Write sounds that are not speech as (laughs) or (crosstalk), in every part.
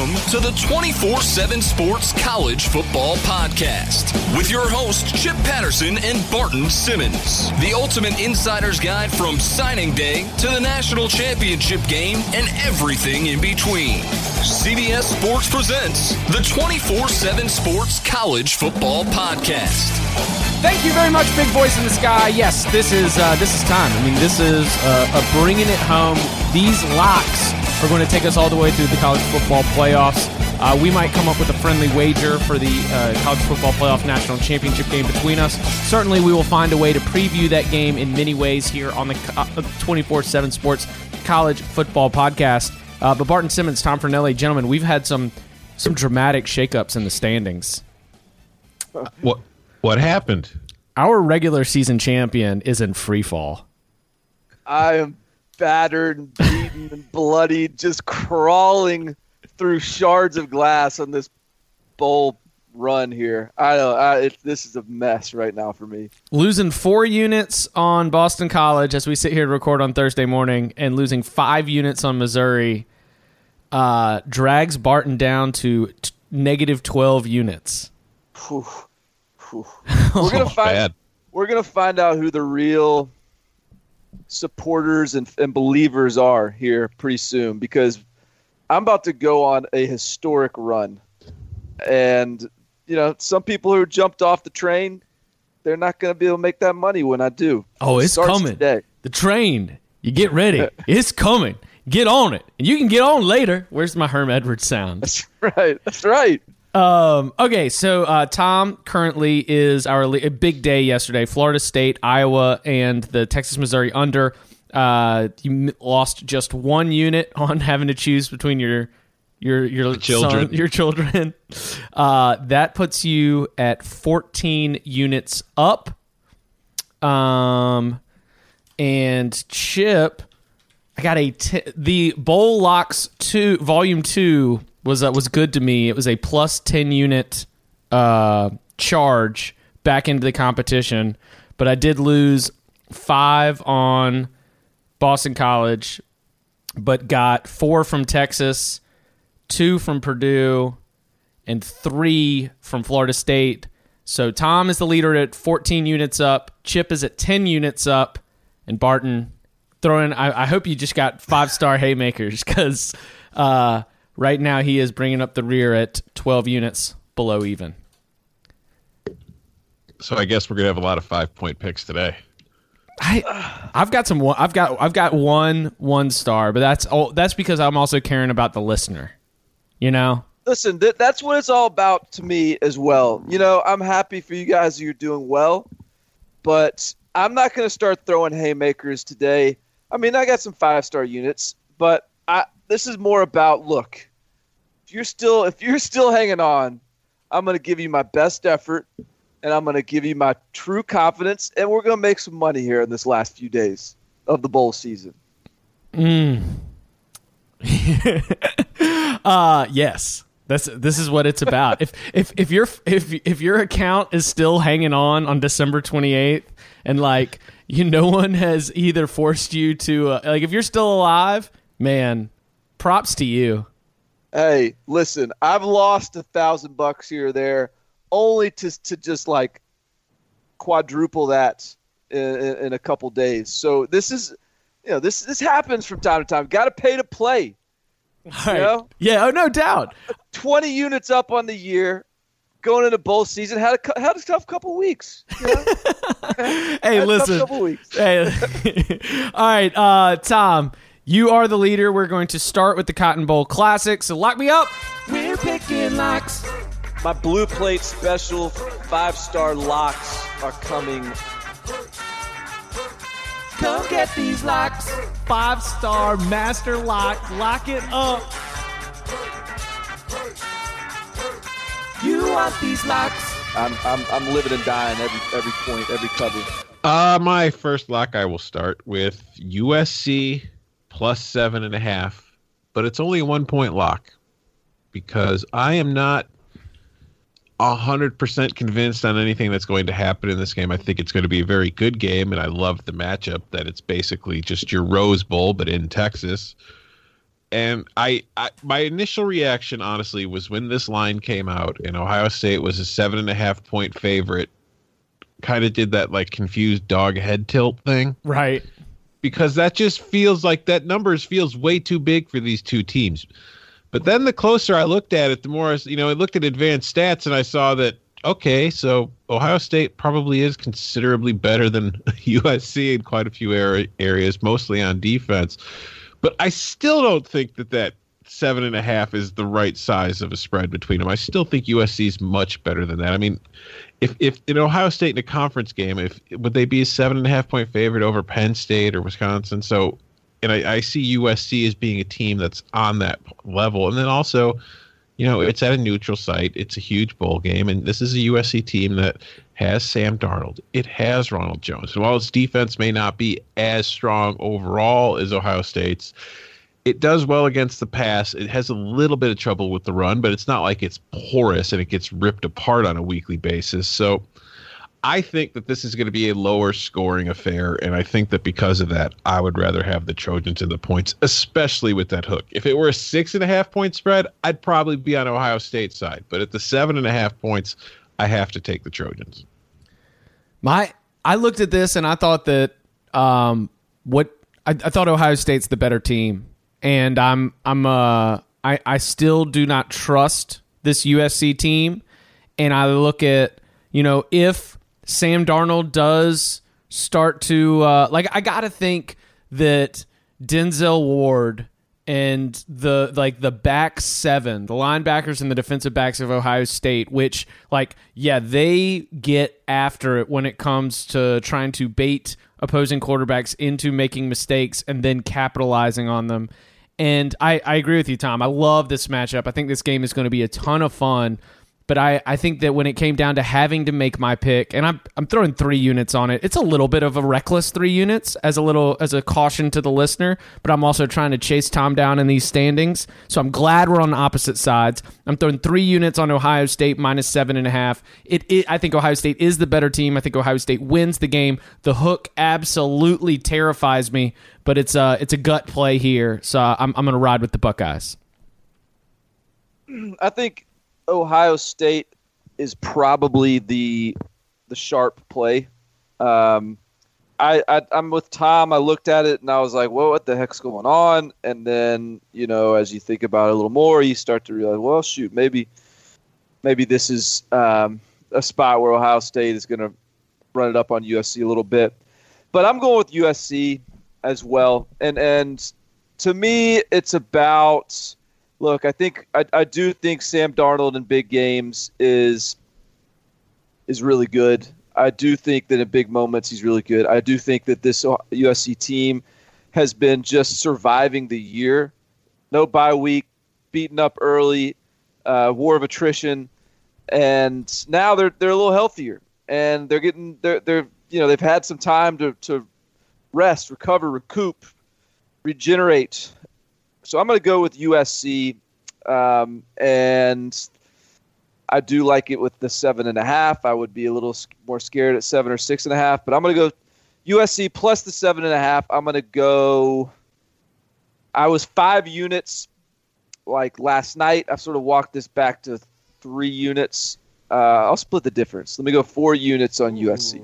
Welcome to the 24 7 Sports College Football Podcast with your hosts, Chip Patterson and Barton Simmons. The ultimate insider's guide from signing day to the national championship game and everything in between. CBS Sports presents the 24 7 Sports College Football Podcast. Thank you very much, Big Voice in the Sky. Yes, this is uh, this is time. I mean, this is uh, a bringing it home. These locks are going to take us all the way through the college football playoffs. Uh, we might come up with a friendly wager for the uh, college football playoff national championship game between us. Certainly, we will find a way to preview that game in many ways here on the uh, 24 7 Sports College Football Podcast. Uh, but Barton Simmons, Tom Fornelli, gentlemen, we've had some some dramatic shakeups in the standings. What what happened? Our regular season champion is in free fall. I am battered and beaten and bloodied, just crawling through shards of glass on this bowl run here. I know I, it, this is a mess right now for me. Losing four units on Boston College as we sit here to record on Thursday morning, and losing five units on Missouri uh, drags Barton down to t- negative twelve units. Whew. Whew. (laughs) We're gonna find. bad. We're gonna find out who the real supporters and, and believers are here pretty soon because I'm about to go on a historic run, and you know some people who jumped off the train, they're not gonna be able to make that money when I do. Oh, it's Starts coming. today. The train. You get ready. (laughs) it's coming. Get on it. And you can get on later. Where's my Herm Edwards sound? That's right. That's right. Um, okay, so uh, Tom currently is our le- big day yesterday. Florida State, Iowa, and the Texas Missouri under. Uh, you lost just one unit (laughs) on having to choose between your your your children. son- (laughs) your children. Uh, that puts you at fourteen units up. Um, and Chip, I got a t- the Bowl Locks two volume two was uh, was good to me. It was a plus ten unit uh, charge back into the competition, but I did lose five on Boston College, but got four from Texas, two from Purdue, and three from Florida State. So Tom is the leader at 14 units up. Chip is at 10 units up, and Barton throwing. I, I hope you just got five star (laughs) haymakers because uh, right now he is bringing up the rear at 12 units below even. So I guess we're gonna have a lot of five point picks today. I I've got some one- I've got I've got one one star, but that's oh that's because I'm also caring about the listener. You know? Listen, th- that's what it's all about to me as well. You know, I'm happy for you guys. You're doing well, but I'm not going to start throwing haymakers today. I mean, I got some five star units, but I this is more about look. If you're still if you're still hanging on, I'm going to give you my best effort, and I'm going to give you my true confidence, and we're going to make some money here in this last few days of the bowl season. (laughs) Uh yes. That's this is what it's about. if if if your if if your account is still hanging on on December 28th and like you no one has either forced you to uh, like if you're still alive, man, props to you. Hey, listen, I've lost a thousand bucks here or there, only to to just like quadruple that in, in, a couple days. So this is, you know, this this happens from time to time. Got to pay to play. Right. know? Yeah, oh no doubt. Twenty units up on the year, going into bowl season. Had a had a tough couple weeks. You know? (laughs) Hey, Had a tough listen. couple weeks. Hey, (laughs) all right, uh, Tom, you are the leader. We're going to start with the Cotton Bowl Classic. So lock me up. We're picking locks. My blue plate special five star locks are coming. Come get these locks. Five star master lock. Lock it up. You want these locks? I'm I'm I'm living and dying every every point, every cover. Uh my first lock I will start with USC plus seven and a half, but it's only a one point lock because I am not hundred percent convinced on anything that's going to happen in this game. I think it's going to be a very good game, and I love the matchup that it's basically just your Rose Bowl, but in Texas. And I, I, my initial reaction, honestly, was when this line came out and Ohio State was a seven and a half point favorite. Kind of did that like confused dog head tilt thing, Right. Because that just feels like that numbers feels way too big for these two teams. But then the closer I looked at it, the more I, you know, I looked at advanced stats and I saw that okay, so Ohio State probably is considerably better than (laughs) USC in quite a few areas, mostly on defense. But I still don't think that that seven and a half is the right size of a spread between them. I still think USC is much better than that. I mean, if if in Ohio State in a conference game, if would they be a seven and a half point favorite over Penn State or Wisconsin? So, and I, I see USC as being a team that's on that level, and then also, you know, it's at a neutral site. It's a huge bowl game, and this is a USC team that has Sam Darnold. It has Ronald Jones. And while its defense may not be as strong overall as Ohio State's, it does well against the pass. It has a little bit of trouble with the run, but it's not like it's porous and it gets ripped apart on a weekly basis. So I think that this is going to be a lower scoring affair, and I think that because of that, I would rather have the Trojans in the points, especially with that hook. If it were a six and a half point spread, I'd probably be on Ohio State side. But at the seven and a half points, I have to take the Trojans. My I looked at this and I thought that um what I, I thought Ohio State's the better team. And I'm I'm uh I, I still do not trust this USC team. And I look at, you know, if Sam Darnold does start to uh like I gotta think that Denzel Ward and the like the back seven, the linebackers and the defensive backs of Ohio State, which like yeah, they get after it when it comes to trying to bait opposing quarterbacks into making mistakes and then capitalizing on them. And I, I agree with you, Tom. I love this matchup. I think this game is going to be a ton of fun. But I, I think that when it came down to having to make my pick, and I'm I'm throwing three units on it. It's a little bit of a reckless three units as a little as a caution to the listener. But I'm also trying to chase Tom down in these standings. So I'm glad we're on opposite sides. I'm throwing three units on Ohio State minus seven and a half. It, it I think Ohio State is the better team. I think Ohio State wins the game. The hook absolutely terrifies me, but it's a it's a gut play here. So I'm I'm gonna ride with the Buckeyes. I think Ohio State is probably the the sharp play. Um, I, I I'm with Tom. I looked at it and I was like, "Well, what the heck's going on?" And then you know, as you think about it a little more, you start to realize, "Well, shoot, maybe maybe this is um, a spot where Ohio State is going to run it up on USC a little bit." But I'm going with USC as well, and and to me, it's about look, I think I, I do think Sam Darnold in big games is is really good. I do think that in big moments he's really good. I do think that this USC team has been just surviving the year. No bye week, beaten up early, uh, war of attrition, and now they're they're a little healthier and they're getting they're they're you know they've had some time to to rest, recover, recoup, regenerate. So I'm going to go with USC, um, and I do like it with the seven and a half. I would be a little more scared at seven or six and a half, but I'm going to go USC plus the seven and a half. I'm going to go. I was five units like last night. I've sort of walked this back to three units. Uh, I'll split the difference. Let me go four units on USC.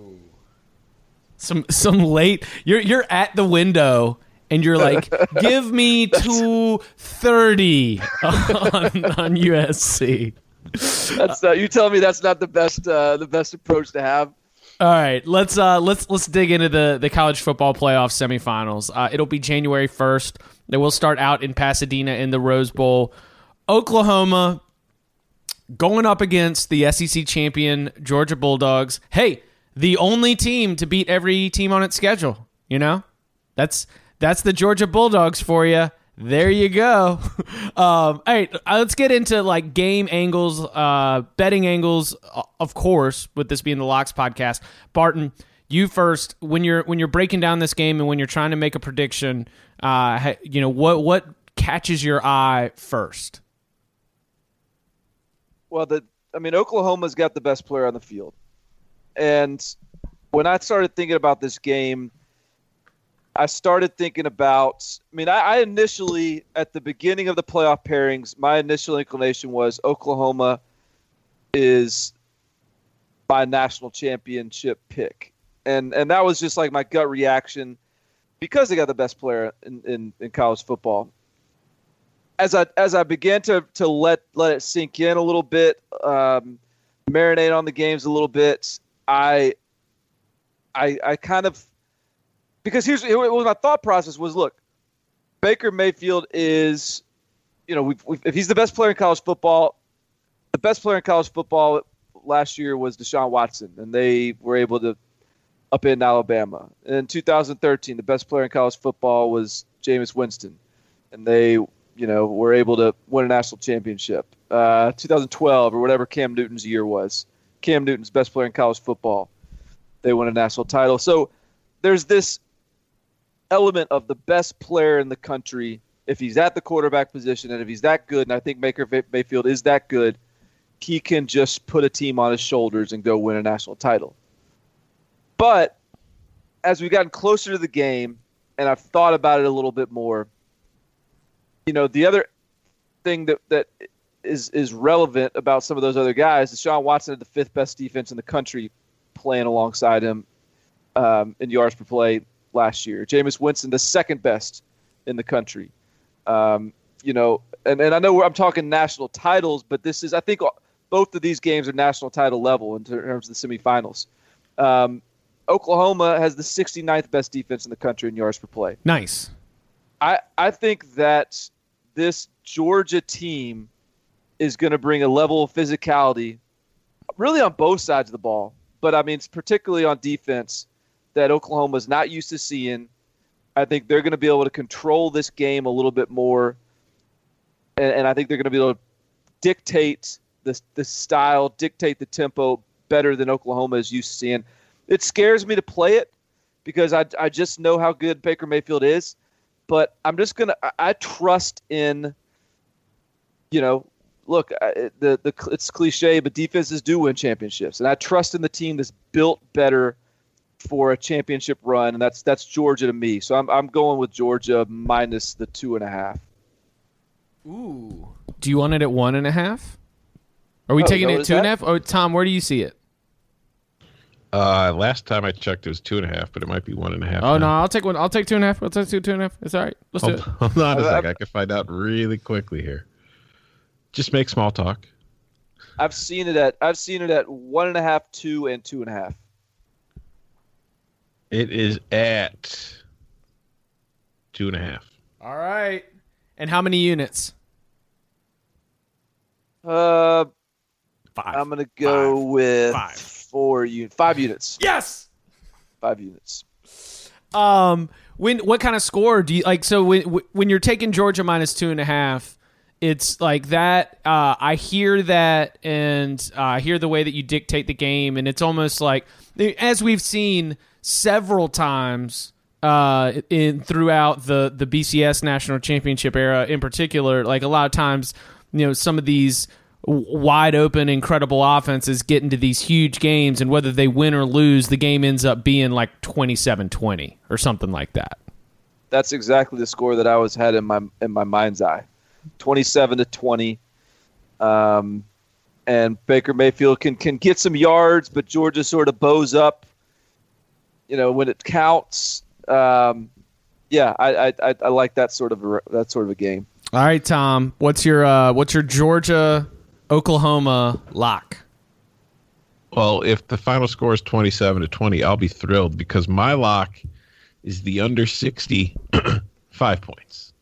some some late you're you're at the window and you're like (laughs) give me 230 on, on USC. That's uh, you tell me that's not the best uh, the best approach to have. All right, let's uh let's let's dig into the the college football playoff semifinals. Uh, it'll be January 1st. They will start out in Pasadena in the Rose Bowl. Oklahoma going up against the SEC champion Georgia Bulldogs. Hey, the only team to beat every team on its schedule. You know, that's that's the Georgia Bulldogs for you. There you go. (laughs) Um, all right, uh, let's get into like game angles, uh, betting angles. Of course, with this being the Locks podcast, Barton, you first. When you're when you're breaking down this game and when you're trying to make a prediction, uh, you know what what catches your eye first. Well, the I mean, Oklahoma's got the best player on the field, and when I started thinking about this game, I started thinking about. I mean, I, I initially at the beginning of the playoff pairings, my initial inclination was Oklahoma is my national championship pick, and and that was just like my gut reaction because they got the best player in, in, in college football. As I as I began to to let let it sink in a little bit, um, marinate on the games a little bit, I I I kind of because here's what my thought process was: look, Baker Mayfield is, you know, we've, we've, if he's the best player in college football, the best player in college football last year was Deshaun Watson, and they were able to up in Alabama. In 2013, the best player in college football was Jameis Winston, and they, you know, were able to win a national championship. Uh, 2012 or whatever Cam Newton's year was, Cam Newton's best player in college football. They won a national title. So there's this element of the best player in the country. If he's at the quarterback position, and if he's that good, and I think Baker Mayfield is that good, he can just put a team on his shoulders and go win a national title. But as we've gotten closer to the game and I've thought about it a little bit more, you know, the other thing that, that is is relevant about some of those other guys is Sean Watson had the fifth best defense in the country playing alongside him um, in yards per play last year. Jameis Winston, the second best in the country. Um, you know, and, and I know I'm talking national titles, but this is, I think, both of these games are national title level in terms of the semifinals. Um, Oklahoma has the 69th best defense in the country in yards per play. Nice. I I think that this Georgia team is going to bring a level of physicality, really on both sides of the ball, but I mean particularly on defense that Oklahoma is not used to seeing. I think they're going to be able to control this game a little bit more, and, and I think they're going to be able to dictate the the style, dictate the tempo better than Oklahoma is used to seeing it scares me to play it because I, I just know how good Baker Mayfield is. But I'm just gonna I trust in, you know, look I, the the it's cliche, but defenses do win championships, and I trust in the team that's built better for a championship run, and that's that's Georgia to me. So I'm I'm going with Georgia minus the two and a half. Ooh. Do you want it at one and a half? Are we Oh, taking no, it is two and a half? Oh, Tom, where do you see it? Uh, last time I checked, it was two and a half, but it might be one and a half. Oh no. I'll take one. I'll take two and a half. I'll take two, two and a half. It's all right. Let's do Hold, it. (laughs) hold on a I- sec. I can find out really quickly here. Just make small talk. I've seen it at I've seen it at one and a half, two, and two and a half. It is at two and a half. All right. And how many units? Uh, Five. I'm gonna go with Five. four units, five units, yes. five units. Um, when what kind of score do you like? So when when you're taking Georgia minus two and a half, it's like that. Uh, I hear that, and uh, I hear the way that you dictate the game, and it's almost like as we've seen several times uh, in throughout the the BCS national championship era, in particular. Like a lot of times, you know, some of these wide open, incredible offenses get into these huge games, and whether they win or lose, the game ends up being like 27 20 or something like that. That's exactly the score that I was had in my in my mind's eye, twenty-seven to twenty. Um, and Baker Mayfield can can get some yards, but Georgia sort of bows up. You know when it counts. Um, yeah, I, I I I like that sort of a, that sort of a game. All right, Tom, what's your uh, what's your Georgia Oklahoma lock? Well, if the final score is 27 to 20, I'll be thrilled because my lock is the under 60 (clears throat) five points.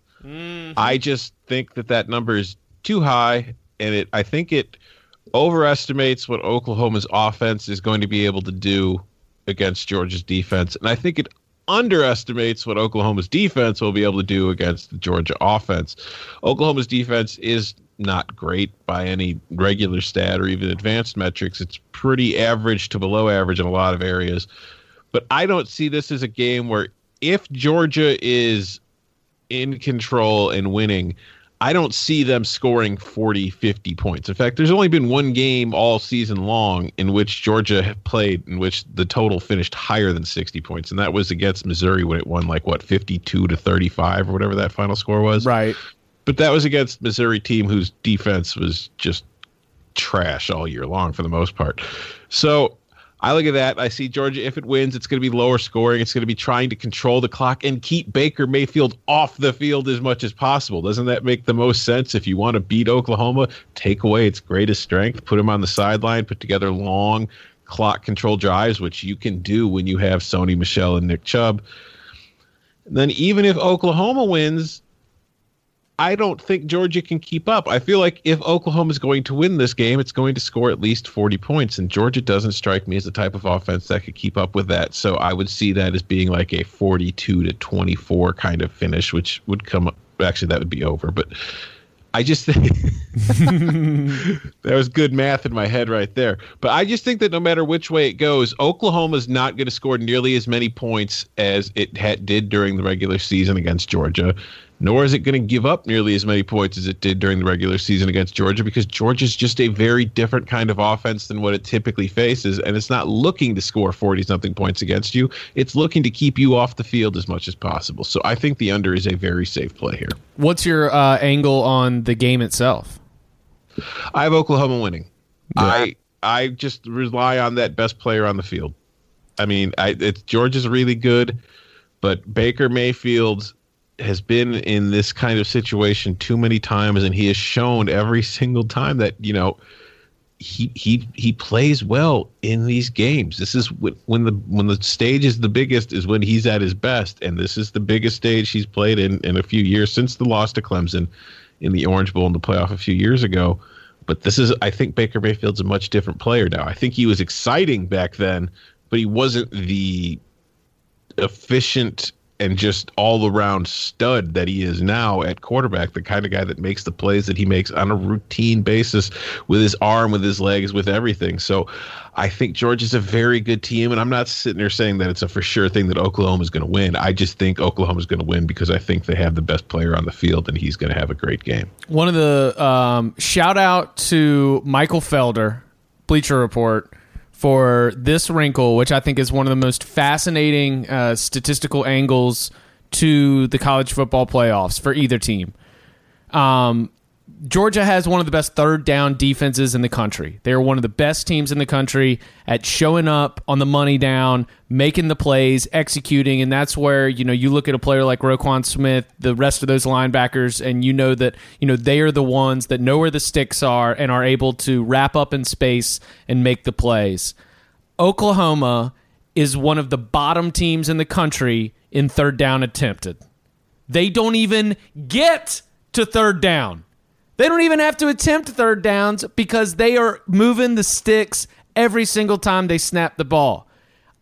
I just think that that number is too high, and it I think it overestimates what Oklahoma's offense is going to be able to do against Georgia's defense, and I think it underestimates what Oklahoma's defense will be able to do against the Georgia offense. Oklahoma's defense is not great by any regular stat or even advanced metrics. It's pretty average to below average in a lot of areas. But I don't see this as a game where if Georgia is in control and winning, I don't see them scoring 40, 50 points. In fact, there's only been one game all season long in which Georgia played in which the total finished higher than 60 points, and that was against Missouri when it won like what 52 to 35 or whatever that final score was. Right. But that was against Missouri team whose defense was just trash all year long for the most part. So I look at that. I see Georgia. If it wins, it's going to be lower scoring. It's going to be trying to control the clock and keep Baker Mayfield off the field as much as possible. Doesn't that make the most sense? If you want to beat Oklahoma, take away its greatest strength, put him on the sideline, put together long clock control drives, which you can do when you have Sony Michel and Nick Chubb. And then even if Oklahoma wins, I don't think Georgia can keep up. I feel like if Oklahoma is going to win this game, it's going to score at least 40 points, and Georgia doesn't strike me as the type of offense that could keep up with that. So I would see that as being like a 42 to 24 kind of finish, which would come up. Actually, that would be over, but I just think (laughs) that was good math in my head right there. But I just think that no matter which way it goes, Oklahoma's not going to score nearly as many points as it had, did during the regular season against Georgia nor is it going to give up nearly as many points as it did during the regular season against Georgia because Georgia's just a very different kind of offense than what it typically faces. And it's not looking to score 40 something points against you, it's looking to keep you off the field as much as possible. So I think the under is a very safe play here. What's your uh, angle on the game itself? I have Oklahoma winning. Yeah. I I just rely on that best player on the field. I mean, I, it's Georgia's really good, but Baker Mayfield has been in this kind of situation too many times, and he has shown every single time that you know he he he plays well in these games. This is when the when the stage is the biggest is when he's at his best, and this is the biggest stage he's played in in a few years since the loss to Clemson in the Orange Bowl in the playoff a few years ago. But this is I think Baker Mayfield's a much different player now. I think he was exciting back then, but he wasn't the efficient and just all around stud that he is now at quarterback, the kind of guy that makes the plays that he makes on a routine basis with his arm, with his legs, with everything. So I think Georgia's a very good team. And I'm not sitting there saying that it's a for sure thing that Oklahoma is going to win. I just think Oklahoma is going to win because I think they have the best player on the field and he's going to have a great game. One of the um, shout out to Michael Felder, Bleacher Report for this wrinkle, which I think is one of the most fascinating uh, statistical angles to the college football playoffs for either team. Um, Georgia has one of the best third down defenses in the country. They are one of the best teams in the country at showing up on the money down, making the plays, executing, and that's where you know you look at a player like Roquan Smith, the rest of those linebackers, and you know that you know they are the ones that know where the sticks are and are able to wrap up in space and make the plays. Oklahoma is one of the bottom teams in the country in third down attempted. They don't even get to third down. They don't even have to attempt third downs because they are moving the sticks every single time they snap the ball.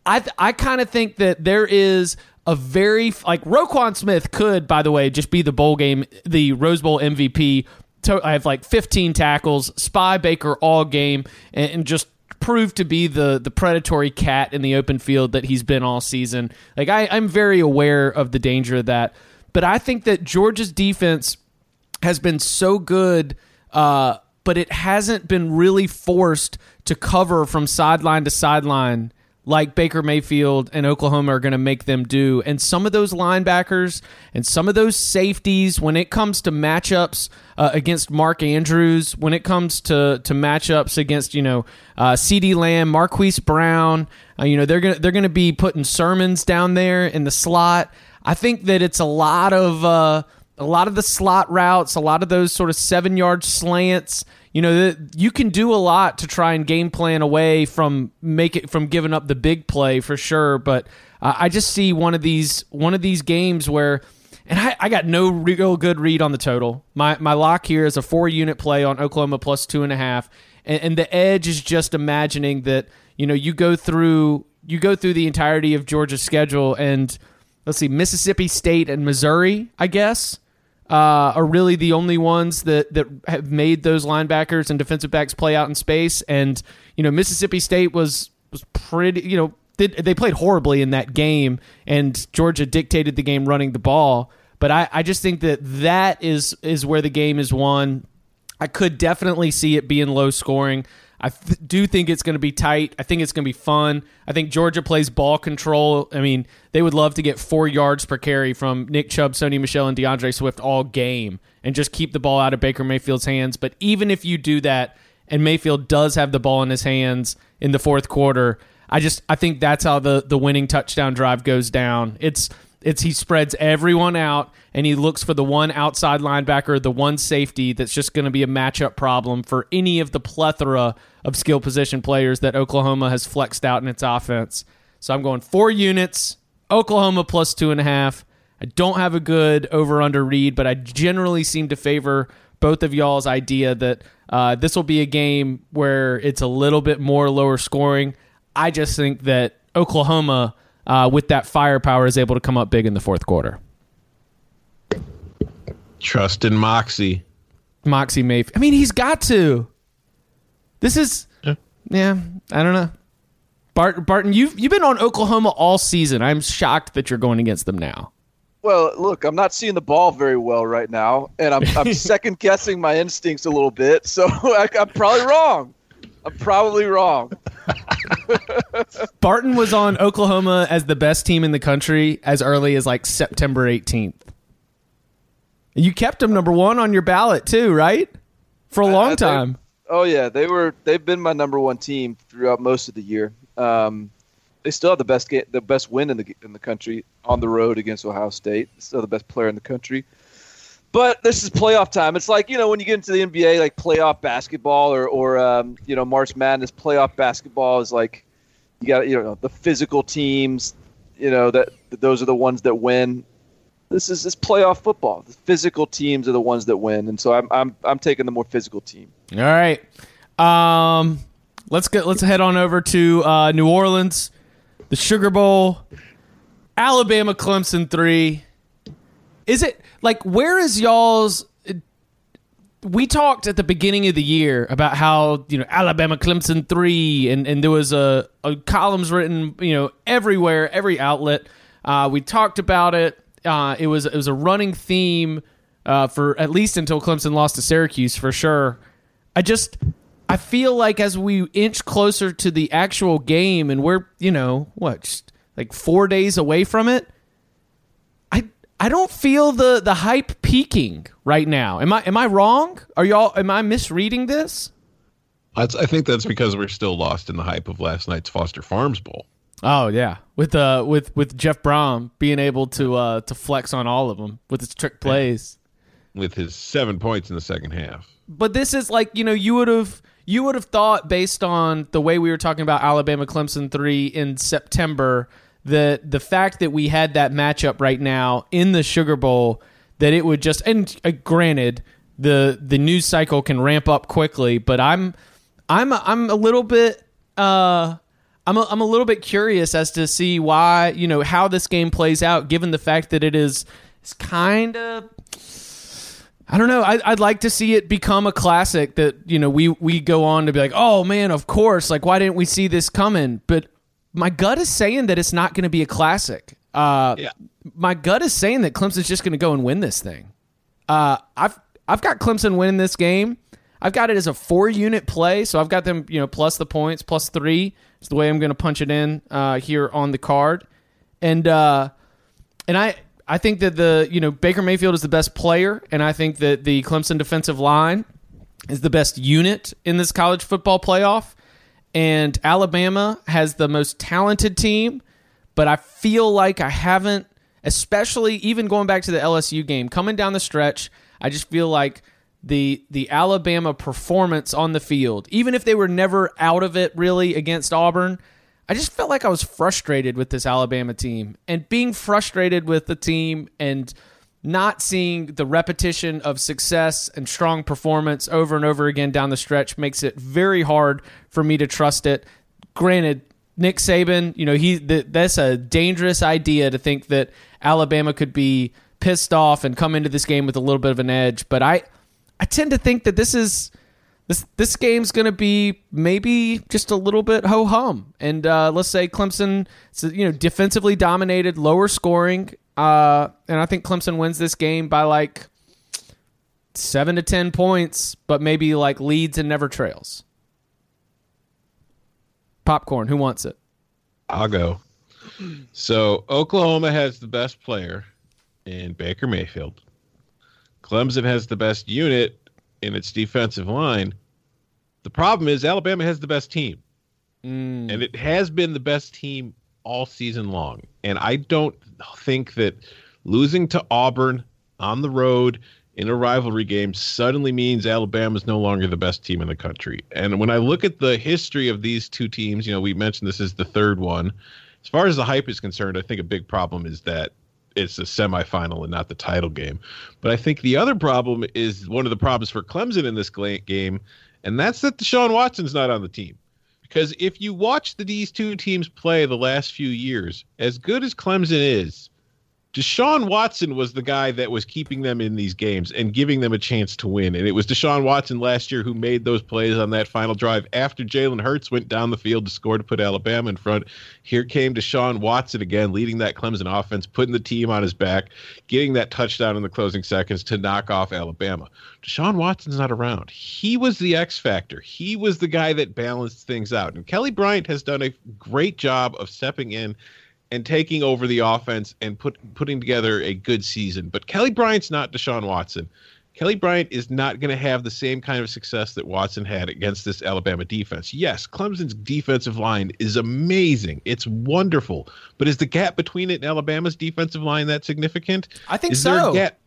I th- I kind of think that there is a very like Roquan Smith could, by the way, just be the bowl game, the Rose Bowl MVP. I have like 15 tackles, spy Baker all game, and, and just proved to be the the predatory cat in the open field that he's been all season. Like I, I'm very aware of the danger of that, but I think that Georgia's defense has been so good, uh, but it hasn't been really forced to cover from sideline to sideline like Baker Mayfield and Oklahoma are going to make them do. And some of those linebackers and some of those safeties, when it comes to matchups uh, against Mark Andrews, when it comes to, to matchups against you know uh, CeeDee Lamb, Marquise Brown, uh, you know they're gonna they're gonna be putting sermons down there in the slot. I think that it's a lot of uh, a lot of the slot routes, a lot of those sort of seven yard slants. You know, you can do a lot to try and game plan away from make it from giving up the big play for sure. But uh, I just see one of these one of these games where, and I, I got no real good read on the total. My my lock here is a four unit play on Oklahoma plus two and a half, and, and the edge is just imagining that you know you go through you go through the entirety of Georgia's schedule and let's see Mississippi State and Missouri, I guess uh, are really the only ones that that have made those linebackers and defensive backs play out in space. And you know, Mississippi State was was pretty. You know, they, they played horribly in that game, and Georgia dictated the game running the ball. But I, I just think that that is is where the game is won. I could definitely see it being low scoring. I th- do think it's going to be tight. I think it's going to be fun. I think Georgia plays ball control. I mean, they would love to get four yards per carry from Nick Chubb, Sony Michel, and D'Andre Swift all game and just keep the ball out of Baker Mayfield's hands. But even if you do that, and Mayfield does have the ball in his hands in the fourth quarter, I just I think that's how the the winning touchdown drive goes down. It's it's he spreads everyone out and he looks for the one outside linebacker, the one safety that's just going to be a matchup problem for any of the plethora of skill position players that Oklahoma has flexed out in its offense. So I'm going four units, Oklahoma plus two and a half. I don't have a good over under read, but I generally seem to favor both of y'all's idea that uh, this will be a game where it's a little bit more lower scoring. I just think that Oklahoma, uh, with that firepower, is able to come up big in the fourth quarter. Trust in Moxie. Moxie Mayfield. I mean, he's got to. This is, Yeah. yeah, I don't know. Bart, Barton, you've you've been on Oklahoma all season. I'm shocked that you're going against them now. Well, look, I'm not seeing the ball very well right now, and I'm, I'm (laughs) second guessing my instincts a little bit. So (laughs) I, I'm probably wrong. I'm probably wrong. (laughs) Barton was on Oklahoma as the best team in the country as early as like September 18th. You kept them number one on your ballot too, right? For a long I- I- time. Oh yeah, they were. They've been my number one team throughout most of the year. Um, they still have the best game, the best win in the in the country on the road against Ohio State. Still the best player in the country. But this is playoff time. It's like you know when you get into the NBA, like playoff basketball or or um, you know March Madness. Playoff basketball is like you got you know the physical teams. You know that those are the ones that win. This is this playoff football. The physical teams are the ones that win, and so I'm I'm I'm taking the more physical team. All right. Um, let's get let's head on over to uh, New Orleans, the Sugar Bowl, Alabama Clemson three. Is it like where is y'all's? We talked at the beginning of the year about how you know Alabama Clemson three, and and there was a, a columns written you know everywhere, every outlet. Uh, we talked about it. Uh, it was it was a running theme uh, for at least until Clemson lost to Syracuse for sure. I just I feel like as we inch closer to the actual game, and we're you know what like four days away from it. I don't feel the the hype peaking right now. Am I am I wrong? Are y'all am I misreading this? I think that's because we're still lost in the hype of last night's Foster Farms Bowl. Oh yeah, with uh with with Jeff Brohm being able to uh to flex on all of them with his trick plays. with his seven points in the second half. But this is like you know you would have you would have thought based on the way we were talking about Alabama Clemson three in September that the fact that we had that matchup right now in the Sugar Bowl that it would just and uh, granted the the news cycle can ramp up quickly, but I'm I'm I'm a little bit uh I'm a, I'm a little bit curious as to see why you know how this game plays out given the fact that it is it's kind of I don't know. I, I'd like to see it become a classic that you know we we go on to be like, oh man, of course. Like, why didn't we see this coming? But my gut is saying that it's not going to be a classic. Uh, Yeah. My gut is saying that Clemson's just going to go and win this thing. Uh, I've I've got Clemson winning this game. I've got it as a four unit play, so I've got them you know plus the points plus three. It's the way I'm going to punch it in uh, here on the card, and uh, and I I think that the you know Baker Mayfield is the best player, and I think that the Clemson defensive line is the best unit in this college football playoff. And Alabama has the most talented team, but I feel like I haven't, especially even going back to the LSU game, coming down the stretch. I just feel like the the Alabama performance on the field, even if they were never out of it really against Auburn, I just felt like I was frustrated with this Alabama team and being frustrated with the team and not seeing the repetition of success and strong performance over and over again down the stretch makes it very hard for me to trust it. Granted, Nick Saban, you know, he th- that's a dangerous idea to think that Alabama could be pissed off and come into this game with a little bit of an edge, but I I tend to think that this is this this game's going to be maybe just a little bit ho hum, and uh, let's say Clemson, you know, defensively dominated, lower scoring, uh, and I think Clemson wins this game by like seven to ten points, but maybe like leads and never trails. Popcorn. Who wants it? I'll go. So Oklahoma has the best player in Baker Mayfield. Clemson has the best unit in its defensive line. The problem is Alabama has the best team. Mm. And it has been the best team all season long. And I don't think that losing to Auburn on the road in a rivalry game suddenly means Alabama is no longer the best team in the country. And when I look at the history of these two teams, you know, we mentioned this is the third one. As far as the hype is concerned, I think a big problem is that it's a semifinal and not the title game. But I think the other problem is one of the problems for Clemson in this game, and that's that Deshaun Watson's not on the team. Because if you watch the, these two teams play the last few years, as good as Clemson is, Deshaun Watson was the guy that was keeping them in these games and giving them a chance to win. And it was Deshaun Watson last year who made those plays on that final drive after Jalen Hurts went down the field to score to put Alabama in front. Here came Deshaun Watson again, leading that Clemson offense, putting the team on his back, getting that touchdown in the closing seconds to knock off Alabama. Deshaun Watson's not around. He was the X factor. He was the guy that balanced things out. And Kelly Bryant has done a great job of stepping in and taking over the offense and put putting together a good season. But Kelly Bryant's not Deshaun Watson. Kelly Bryant is not going to have the same kind of success that Watson had against this Alabama defense. Yes, Clemson's defensive line is amazing. It's wonderful. But is the gap between it and Alabama's defensive line that significant? I think is so. There a gap?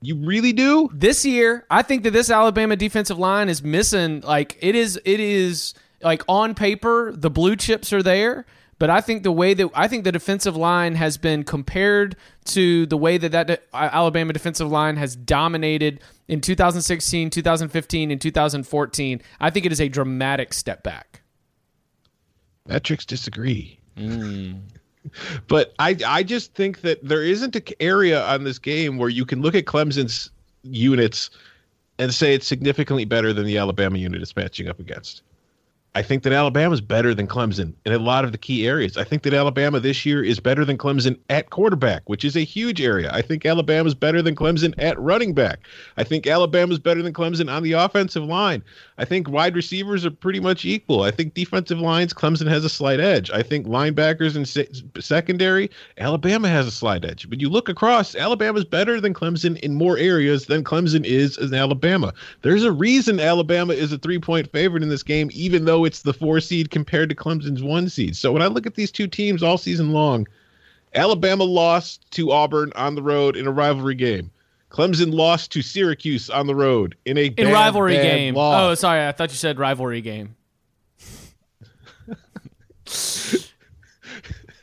You really do? This year, I think that this Alabama defensive line is missing like it is it is like on paper the blue chips are there but I think the way that I think the defensive line has been compared to the way that that de- Alabama defensive line has dominated in 2016, 2015, and 2014. I think it is a dramatic step back. Metrics disagree. Mm. (laughs) But I I just think that there isn't an area on this game where you can look at Clemson's units and say it's significantly better than the Alabama unit it's matching up against. I think that Alabama's better than Clemson in a lot of the key areas. I think that Alabama this year is better than Clemson at quarterback, which is a huge area. I think Alabama's better than Clemson at running back. I think Alabama's better than Clemson on the offensive line. I think wide receivers are pretty much equal. I think defensive lines, Clemson has a slight edge. I think linebackers and se- secondary, Alabama has a slight edge. But you look across, Alabama's better than Clemson in more areas than Clemson is in Alabama. There's a reason Alabama is a three point favorite in this game, even though it's the four seed compared to Clemson's one seed. So when I look at these two teams all season long, Alabama lost to Auburn on the road in a rivalry game. Clemson lost to Syracuse on the road in a In bad, rivalry bad game. loss. Oh, sorry, I thought you said rivalry game. (laughs)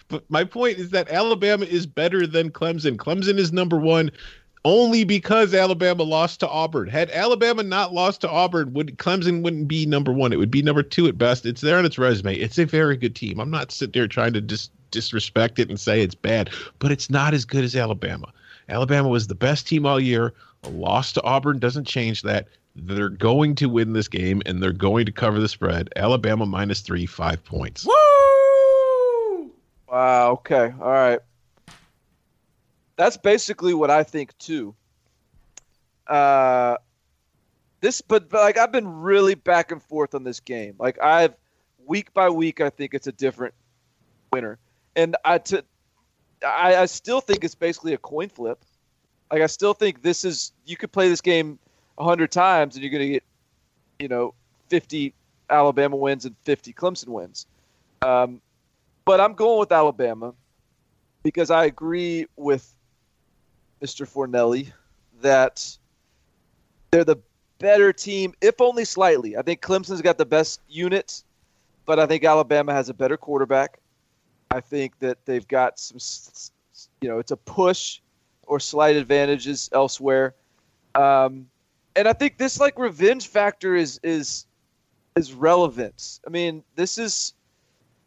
But my point is that Alabama is better than Clemson. Clemson is number one only because Alabama lost to Auburn. Had Alabama not lost to Auburn, would Clemson wouldn't be number one. It would be number two at best. It's there on its resume. It's a very good team. I'm not sitting there trying to dis- disrespect it and say it's bad, but it's not as good as Alabama. Alabama was the best team all year. A loss to Auburn doesn't change that. They're going to win this game and they're going to cover the spread. Alabama minus three, five points. Woo! Wow. Okay. All right. That's basically what I think too. Uh, this, but, but like I've been really back and forth on this game. Like I've week by week, I think it's a different winner, and I to, I, I still think it's basically a coin flip. Like I still think this is you could play this game hundred times and you're gonna get, you know, fifty Alabama wins and fifty Clemson wins. Um, but I'm going with Alabama because I agree with Mr. Fornelli that they're the better team, if only slightly. I think Clemson's got the best unit, but I think Alabama has a better quarterback. I think that they've got some, you know, it's a push or slight advantages elsewhere. Um, and I think this like revenge factor is is is relevant. I mean, this is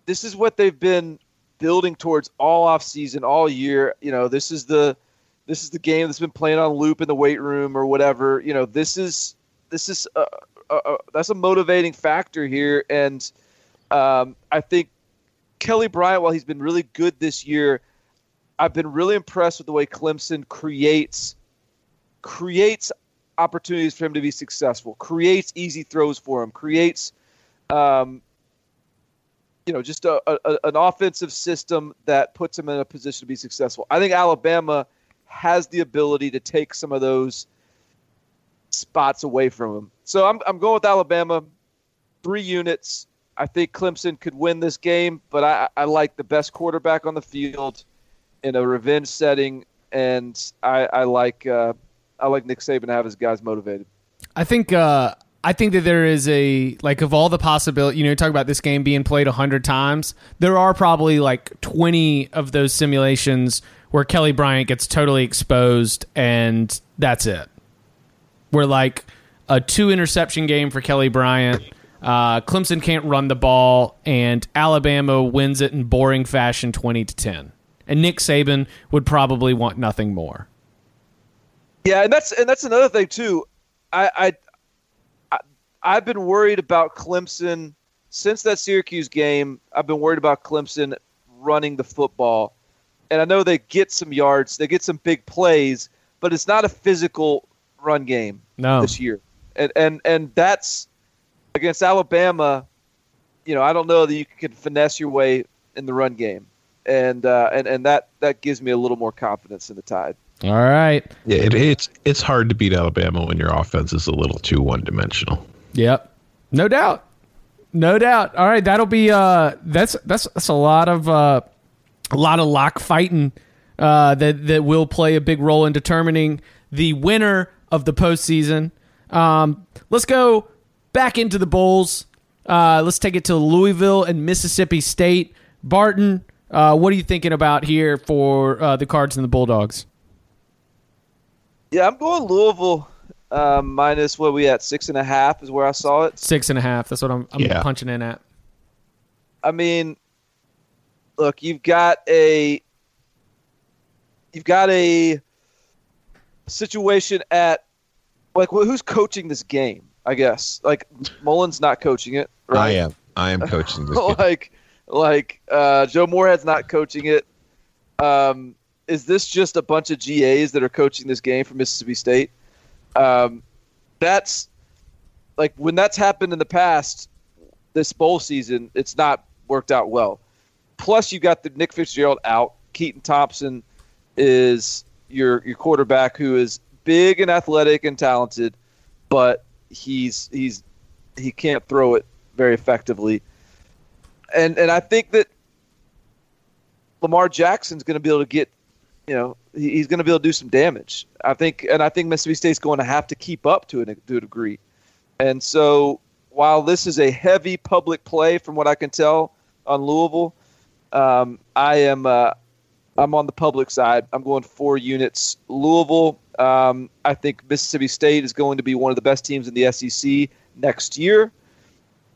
this is what they've been building towards all off season, all year. You know, this is the this is the game that's been playing on loop in the weight room or whatever. You know, this is this is a, a, a, that's a motivating factor here, and um, I think Kelly Bryant, while he's been really good this year, I've been really impressed with the way Clemson creates creates opportunities for him to be successful, creates easy throws for him, creates um, you know just a, a, an offensive system that puts him in a position to be successful. I think Alabama has the ability to take some of those spots away from him. So I'm I'm going with Alabama, three units. I think Clemson could win this game, but I, I like the best quarterback on the field in a revenge setting, and I, I like uh, I like Nick Saban to have his guys motivated. I think uh, I think that there is a like of all the possibility. You know, you talk about this game being played hundred times. There are probably like twenty of those simulations where Kelly Bryant gets totally exposed, and that's it. We're like a two interception game for Kelly Bryant. Uh, Clemson can't run the ball, and Alabama wins it in boring fashion, twenty to ten. And Nick Saban would probably want nothing more. Yeah, and that's and that's another thing too. I, I, I I've been worried about Clemson since that Syracuse game. I've been worried about Clemson running the football, and I know they get some yards, they get some big plays, but it's not a physical run game No. this year, and and and that's against Alabama. You know, I don't know that you can finesse your way in the run game, and uh, and and that that gives me a little more confidence in the Tide. All right. Yeah, it, it's it's hard to beat Alabama when your offense is a little too one dimensional. Yep. No doubt. No doubt. All right, that'll be uh that's that's that's a lot of uh a lot of lock fighting uh that that will play a big role in determining the winner of the postseason. Um let's go back into the bowls. Uh let's take it to Louisville and Mississippi State. Barton, uh what are you thinking about here for uh the Cards and the Bulldogs? Yeah, I'm going Louisville um, minus what we at six and a half is where I saw it. Six and a half. That's what I'm, I'm Yeah. punching in at. I mean, look, you've got a you've got a situation at like wh- who's coaching this game? I guess like Mullen's not coaching it, right? I am. I am coaching this. (laughs) like like uh, Joe Moorhead's not coaching it. Um, is this just a bunch of GAs that are coaching this game for Mississippi State? Um, that's like when that's happened in the past. This bowl season, it's not worked out well. Plus, you got the Nick Fitzgerald out. Keytaon Thompson is your your quarterback who is big and athletic and talented, but he's he's he can't throw it very effectively. And and I think that Lamar Jackson's going to be able to get, you know, he- he's going to be able to do some damage. I think, and I think Mississippi State's going to have to keep up to a to a degree. And so, while this is a heavy public play, from what I can tell on Louisville, um, I am uh, I'm on the public side. I'm going four units. Louisville. Um, I think Mississippi State is going to be one of the best teams in the SEC next year.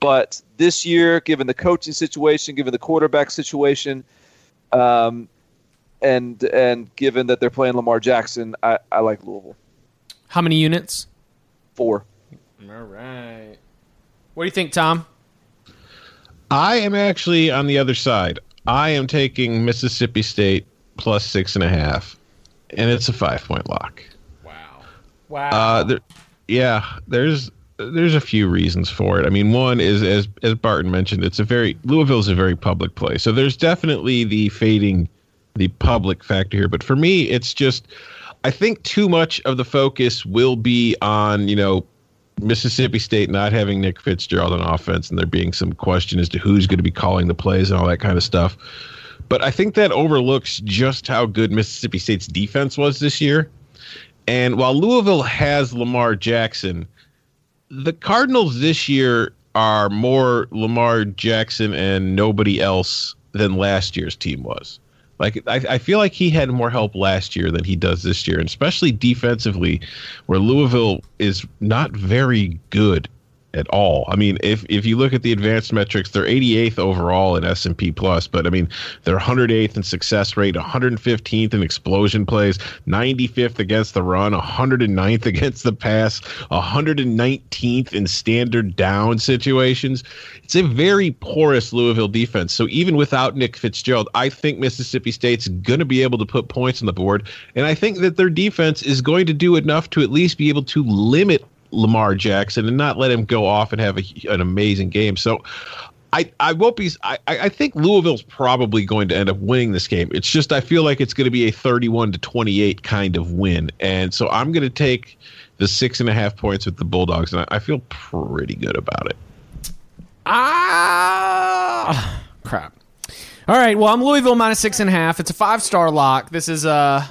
But this year, given the coaching situation, given the quarterback situation, um, and and given that they're playing Lamar Jackson, I, I like Louisville. How many units? Four. All right. What do you think, Tom? I am actually on the other side. I am taking Mississippi State plus six and a half, and it's a five point lock. Wow. Wow. Uh, there, yeah, there's there's a few reasons for it. I mean, one is as as Barton mentioned, it's a very Louisville's a very public place, so there's definitely the fading the public factor here. But for me, it's just I think too much of the focus will be on you know Mississippi State not having Nick Fitzgerald on offense, and there being some question as to who's going to be calling the plays and all that kind of stuff. But I think that overlooks just how good Mississippi State's defense was this year. And while Louisville has Lamar Jackson, the Cardinals this year are more Lamar Jackson and nobody else than last year's team was. Like I, I feel like he had more help last year than he does this year, and especially defensively, where Louisville is not very good at all. I mean, if if you look at the advanced metrics, they're 88th overall in S&P plus, but I mean, they're 108th in success rate, 115th in explosion plays, 95th against the run, 109th (laughs) against the pass, 119th in standard down situations. It's a very porous Louisville defense. So even without Nick Fitzgerald, I think Mississippi State's going to be able to put points on the board, and I think that their defense is going to do enough to at least be able to limit Lamar Jackson and not let him go off and have a, an amazing game. So I, I won't be. I, I think Louisville's probably going to end up winning this game. It's just I feel like it's going to be a 31 to 28 kind of win, and so I'm going to take the six and a half points with the Bulldogs, and I, I feel pretty good about it. Ah, crap. All right. Well, I'm Louisville minus six and a half. It's a five star lock. This is uh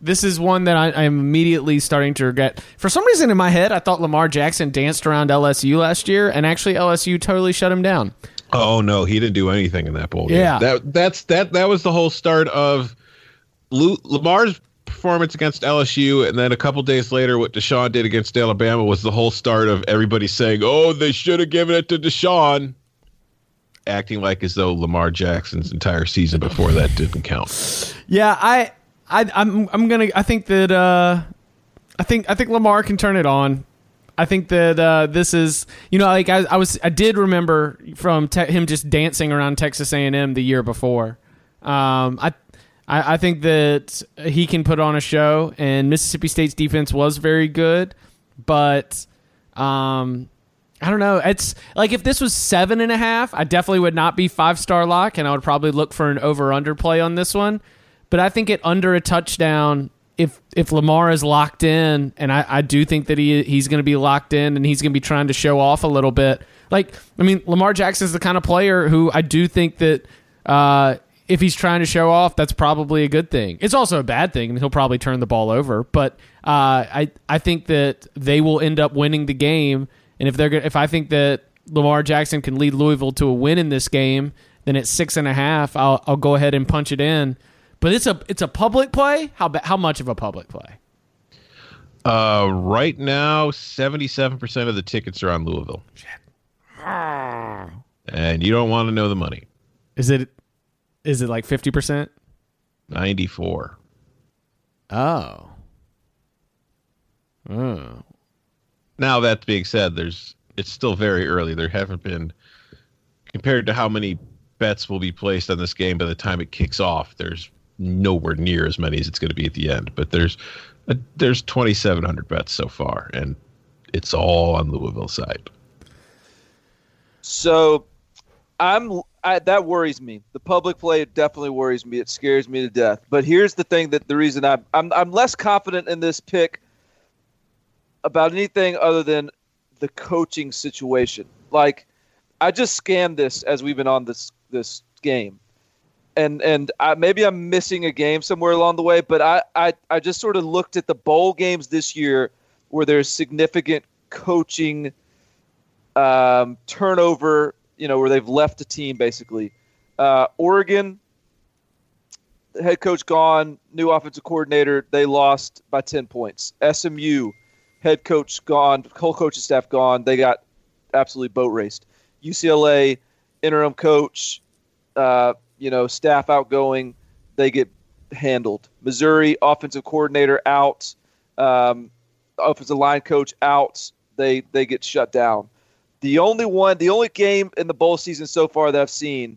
this is one that I, am immediately starting to regret. For some reason in my head, I thought Lamar Jackson danced around LSU last year, and actually LSU totally shut him down. Oh no, he didn't do anything in that bowl game. Yeah, that that's that that was the whole start of Lamar's performance against LSU, and then a couple days later, what Deshaun did against Alabama was the whole start of everybody saying, "Oh, they should have given it to Deshaun." Acting like as though Lamar Jackson's entire season before that didn't count. Yeah, I I, I'm, I'm gonna. I think that. Uh, I think I think Lamar can turn it on. I think that uh, this is, you know, like I, I was, I did remember from te- him just dancing around Texas A&M the year before. Um, I, I, I think that he can put on a show, and Mississippi State's defense was very good, but um, I don't know. It's like if this was seven and a half, I definitely would not be five star lock, and I would probably look for an over under play on this one. But I think at under a touchdown, if if Lamar is locked in, and I, I do think that he he's going to be locked in, and he's going to be trying to show off a little bit. Like I mean, Lamar Jackson is the kind of player who I do think that. Uh, if he's trying to show off, that's probably a good thing. It's also a bad thing, and he'll probably turn the ball over. But uh, I I think that they will end up winning the game, and if they're if I think that Lamar Jackson can lead Louisville to a win in this game, then at six and a half, I'll I'll go ahead and punch it in. But it's a it's a public play. How how much of a public play? Uh, right now, seventy-seven percent of the tickets are on Louisville. and you don't want to know the money. Is it is it like fifty percent? Ninety-four. Oh. Oh. Now that being said, there's it's still very early. There haven't been compared to how many bets will be placed on this game by the time it kicks off. There's nowhere near as many as it's going to be at the end. But there's a, there's 2,700 bets so far, and it's all on Louisville side. So, I'm I, that worries me. The public play definitely worries me. It scares me to death. But here's the thing: that the reason I'm I'm, I'm less confident in this pick about anything other than the coaching situation. Like, I just scanned this as we've been on this this game and and I, maybe I'm missing a game somewhere along the way, but I, I I just sort of looked at the bowl games this year where there's significant coaching um, turnover, you know, where they've left a team basically. Uh, Oregon, head coach gone, new offensive coordinator, they lost by 10 points. SMU, head coach gone, whole coaching staff gone, they got absolutely boat raced. UCLA, interim coach, uh, you know, staff outgoing, they get handled. Missouri offensive coordinator out, um, offensive line coach out, they they get shut down. The only one, the only game in the bowl season so far that I've seen,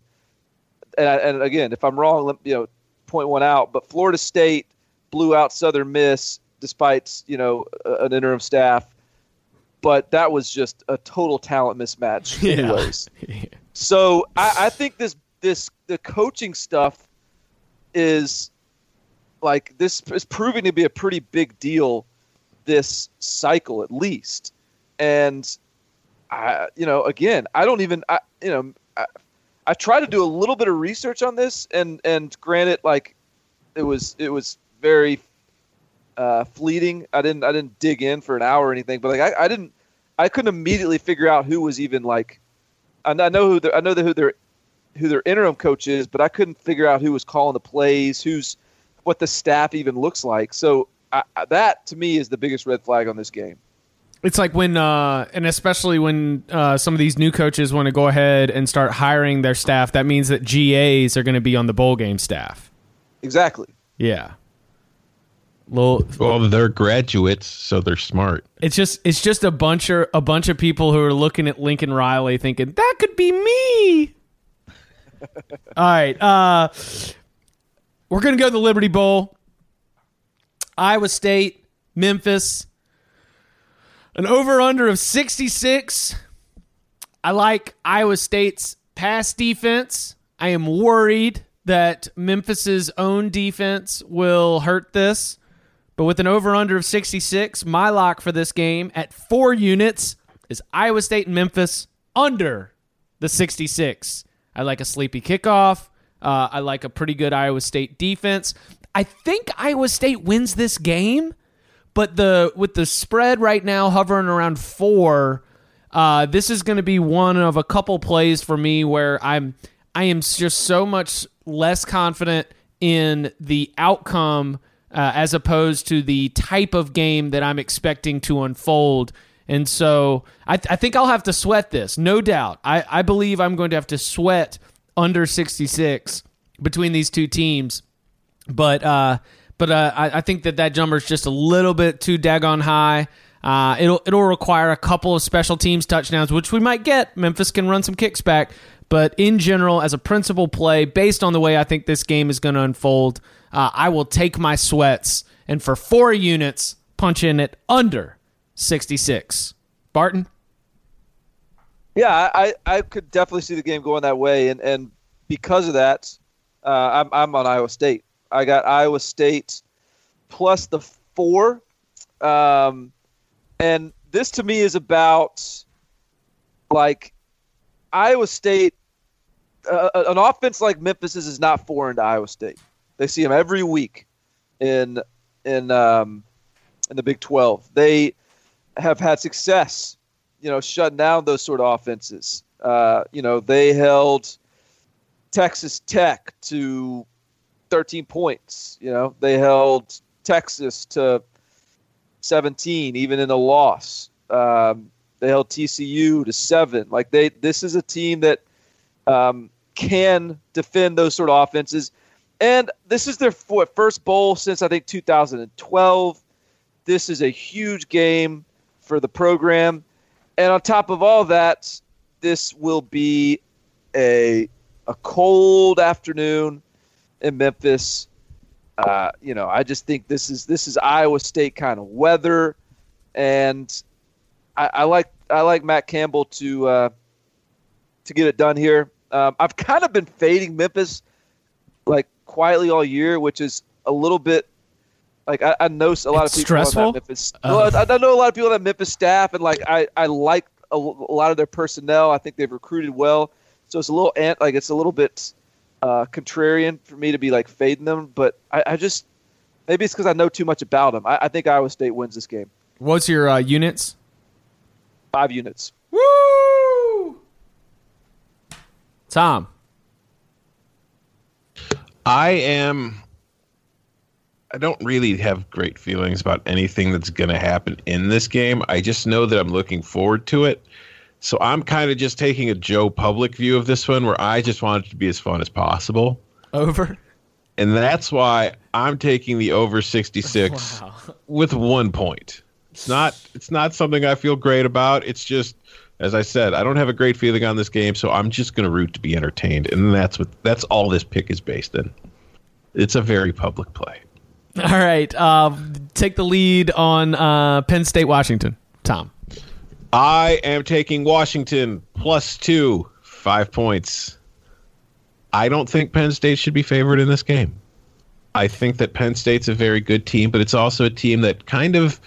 and, I, and again, if I'm wrong, you know, point one out. But Florida State blew out Southern Miss despite you know an interim staff. But that was just a total talent mismatch, (laughs) anyways. (laughs) Yeah. so I, I think this this the coaching stuff is like this is proving to be a pretty big deal this cycle at least. And i you know again i don't even i you know i, I try to do a little bit of research on this and and granted like it was it was very uh, fleeting. I didn't i didn't dig in for an hour or anything but like i, I didn't i couldn't immediately figure out who was even like I, know who I know who their who their interim coach is, but I couldn't figure out who was calling the plays, who's what the staff even looks like. So I, that to me is the biggest red flag on this game. It's like when, uh, and especially when uh, some of these new coaches want to go ahead and start hiring their staff. That means that GAs are going to be on the bowl game staff. Exactly. Yeah. Little, Well, they're graduates, so they're smart. it's just it's just a bunch of a bunch of people who are looking at Lincoln Riley thinking that could be me. All right, uh, we're gonna go to the Liberty Bowl. Iowa State, Memphis, an over under of sixty six. I like Iowa State's pass defense. I am worried that Memphis's own defense will hurt this. But with an over under of 66, my lock for this game at four units is Iowa State and Memphis under the 66. I like a sleepy kickoff. Uh, I like a pretty good Iowa State defense. I think Iowa State wins this game, but the with the spread right now hovering around four, uh, this is going to be one of a couple plays for me where I'm I am just so much less confident in the outcome uh, as opposed to the type of game that I'm expecting to unfold. And so I, I think I'll have to sweat this, no doubt. I, I believe I'm going to have to sweat under 66 between these two teams. But uh, but uh, I, I think that that jumper is just a little bit too daggone high. Uh, it'll it'll require a couple of special teams touchdowns, which we might get. Memphis can run some kicks back, but in general, as a principal play, based on the way I think this game is going to unfold, uh, I will take my sweats and for four units punch in at under sixty six. Barton, Yeah, I, I could definitely see the game going that way, and, and because of that, uh, I'm I'm on Iowa State. I got Iowa State plus the four, um, and this to me is about like Iowa State. Uh, an offense like Memphis's is not foreign to Iowa State. They see them every week in in um, in the Big Twelve. They have had success you know, shutting down those sort of offenses. Uh, you know, they held Texas Tech to 13 points. You know, they held Texas to 17, even in a loss. Um, they held TCU to seven. Like they, this is a team that um, can defend those sort of offenses. And this is their first bowl since I think 2012. This is a huge game for the program. And on top of all that, this will be a a cold afternoon in Memphis. Uh, you know, I just think this is this is Iowa State kind of weather, and I, I like I like Matt Campbell to uh, to get it done here. Um, I've kind of been fading Memphis like quietly all year, which is a little bit like I, I know a lot It's of people stressful? on that Memphis. Well, I, I know a lot of people on that Memphis staff, and like I I like a, a lot of their personnel. I think they've recruited well, so it's a little ant like it's a little bit uh, contrarian for me to be like fading them. But I, I just maybe it's because I know too much about them. I, I think Iowa State wins this game. what's your uh, units? Five units. Woo! Tom, I am. I don't really have great feelings about anything that's going to happen in this game. I just know that I'm looking forward to it. So I'm kind of just taking a Joe Public view of this one where I just want it to be as fun as possible. over. And that's why I'm taking the over 66 (laughs) Wow. with one point. It's not it's not something I feel great about. It's just as I said, I don't have a great feeling on this game, so I'm just going to root to be entertained, and that's what that's all this pick is based in. It's a very public play. All right, uh, take the lead on uh, Penn State, Washington. Tom, I am taking Washington plus two, five points. I don't think Penn State should be favored in this game. I think that Penn State's a very good team, but it's also a team that kind of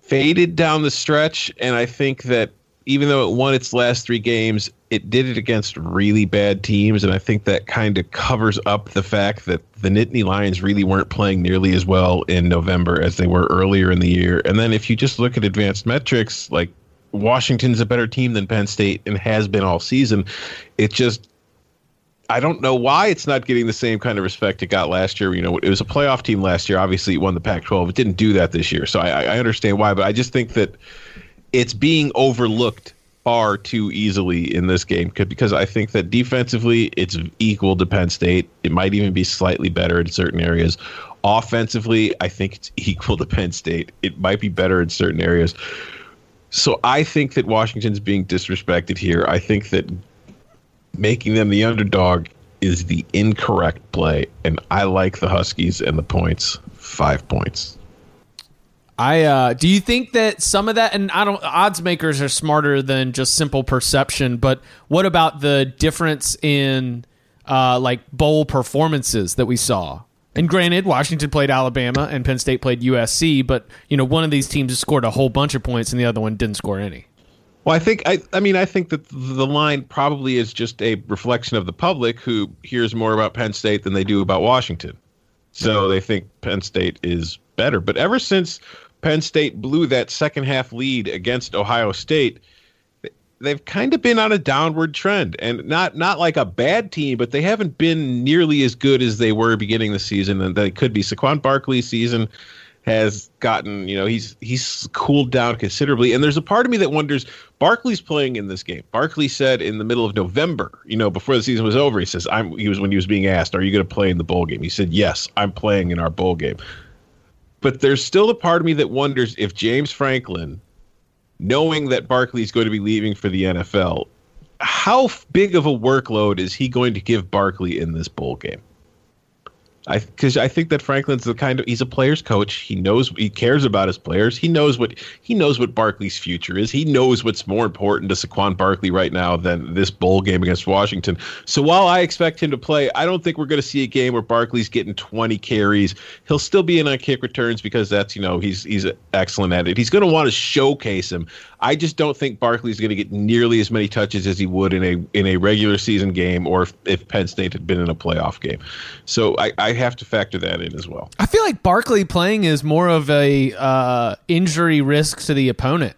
faded down the stretch. And I think that even though it won its last three games, it did it against really bad teams. And I think that kind of covers up the fact that the Nittany Lions really weren't playing nearly as well in November as they were earlier in the year. And then if you just look at advanced metrics, like Washington's a better team than Penn State and has been all season. It just I don't know why it's not getting the same kind of respect it got last year. You know, it was a playoff team last year. Obviously, it won the Pac-12. It didn't do that this year, so I, I understand why. But I just think that it's being overlooked far too easily in this game because I think that defensively it's equal to Penn State. It might even be slightly better in certain areas. Offensively, I think it's (laughs) equal to Penn State. It might be better in certain areas. So I think that Washington's being disrespected here. I think that making them the underdog is the incorrect play, and I like the Huskies and the points. Five points. I uh, do you think that some of that and I don't odds makers are smarter than just simple perception, but what about the difference in uh, like bowl performances that we saw? And granted, Washington played Alabama and Penn State played USC, but you know one of these teams scored a whole bunch of points and the other one didn't score any. Well, I think I, I mean I think that the line probably is just a reflection of the public who hears more about Penn State than they do about Washington. So they think Penn State is better. But ever since Penn State blew that second half lead against Ohio State, they've kind of been on a downward trend and not not like a bad team, but they haven't been nearly as good as they were beginning the season and they could be. Saquon Barkley's season has gotten, you know, he's he's cooled down considerably. And there's a part of me that wonders, Barkley's playing in this game. Barkley said in the middle of November, you know, before the season was over, he says, I'm he was when he was being asked, Are you gonna play in the bowl game? He said, Yes, I'm playing in our bowl game. But there's still a part of me that wonders if James Franklin, knowing that Barkley's going to be leaving for the NFL, how big of a workload is he going to give Barkley in this bowl game? I because I think that Franklin's the kind of he's a player's coach. He knows he cares about his players. He knows what he knows what Barkley's future is. He knows what's more important to Saquon Barkley right now than this bowl game against Washington. So while I expect him to play, I don't think we're going to see a game where Barkley's getting 20 carries. He'll still be in on kick returns because that's you know he's he's excellent at it. He's going to want to showcase him. I just don't think Barkley's going to get nearly as many touches as he would in a in a regular season game or if, if Penn State had been in a playoff game. So I, I have to factor that in as well. I feel like Barkley playing is more of a uh, injury risk to the opponent.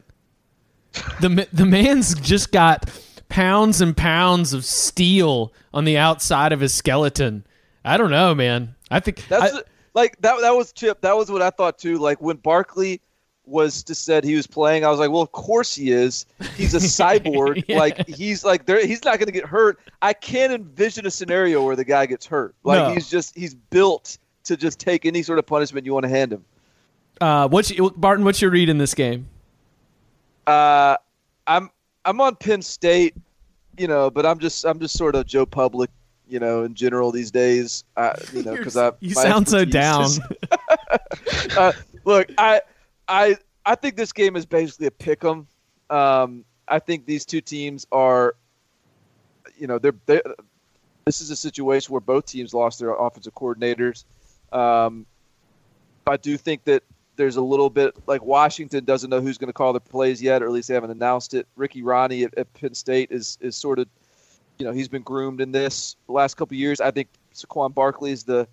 the The man's just got pounds and pounds of steel on the outside of his skeleton. I don't know, man. I think that's I, like that. That was Chip. That was what I thought too. Like when Barkley was just said he was playing, I was like, well, of course he is. He's a cyborg. (laughs) yeah. Like he's like there. He's not going to get hurt. I can't envision a scenario where the guy gets hurt. Like no. he's just he's built to just take any sort of punishment you want to hand him. Uh, what's Barton? What's your read in this game? Uh, I'm I'm on Penn State, you know, but I'm just I'm just sort of Joe Public, you know, in general these days. Uh, you know, (laughs) because I you sound so down. Is, (laughs) uh, look, I I I think this game is basically a pick 'em. Um, I think these two teams are, you know, they're, they're this is a situation where both teams lost their offensive coordinators. Um, I do think that there's a little bit like Washington doesn't know who's going to call the plays yet, or at least they haven't announced it. Ricky Rahne at, at Penn State is is sort of, you know, he's been groomed in this the last couple years. I think Saquon Barkley is the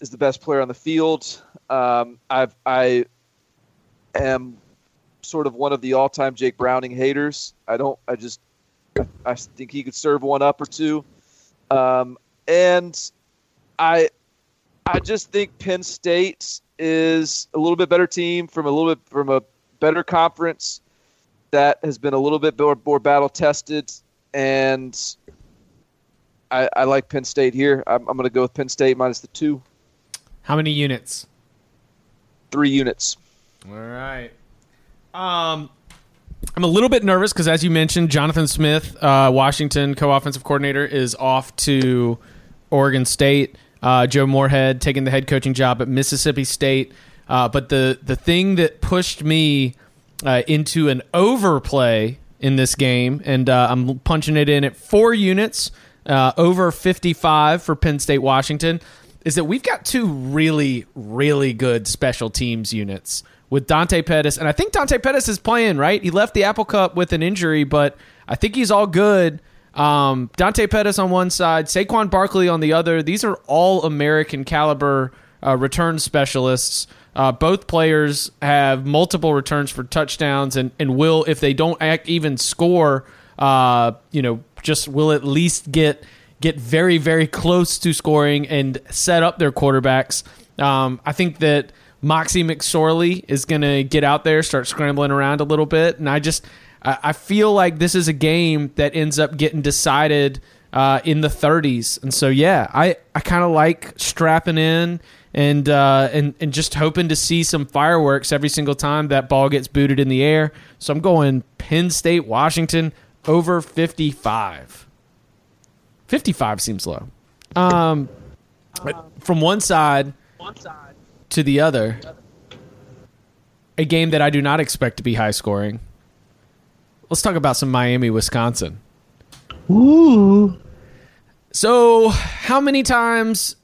is the best player on the field. Um, I've I am sort of one of the all-time Jake Browning haters. I don't. I just. I think he could serve one up or two, um, and I. I just think Penn State is a little bit better team from a little bit from a better conference that has been a little bit more, more battle tested, and I, I, like Penn State here. I'm, I'm going to go with Penn State minus the two. How many units? Three units. All right. Um, I'm a little bit nervous because, as you mentioned, Jonathan Smith, uh, Washington co-offensive coordinator, is off to Oregon State. Uh, Joe Moorhead taking the head coaching job at Mississippi State. Uh, but the the thing that pushed me uh, into an overplay in this game, and uh, I'm punching it in at four units, uh, over 55 for Penn State Washington, is that we've got two really really good special teams units with Dante Pettis, and I think Dante Pettis is playing right. He left the Apple Cup with an injury, but I think he's all good. Um, Dante Pettis on one side, Saquon Barkley on the other. These are all American caliber uh, return specialists. Uh, both players have multiple returns for touchdowns, and, and will, if they don't act, even score, uh, you know, just will at least get get very, very close to scoring and set up their quarterbacks. Um, I think that Moxie McSorley is going to get out there, start scrambling around a little bit, and I just I feel like this is a game that ends up getting decided uh, in the 30s, and so yeah, I I kind of like strapping in and uh, and and just hoping to see some fireworks every single time that ball gets booted in the air. So I'm going Penn State, Washington over 55. 55 seems low. Um, from one side to the other, a game that I do not expect to be high scoring. Let's talk about some Miami, Wisconsin. Ooh. So, how many times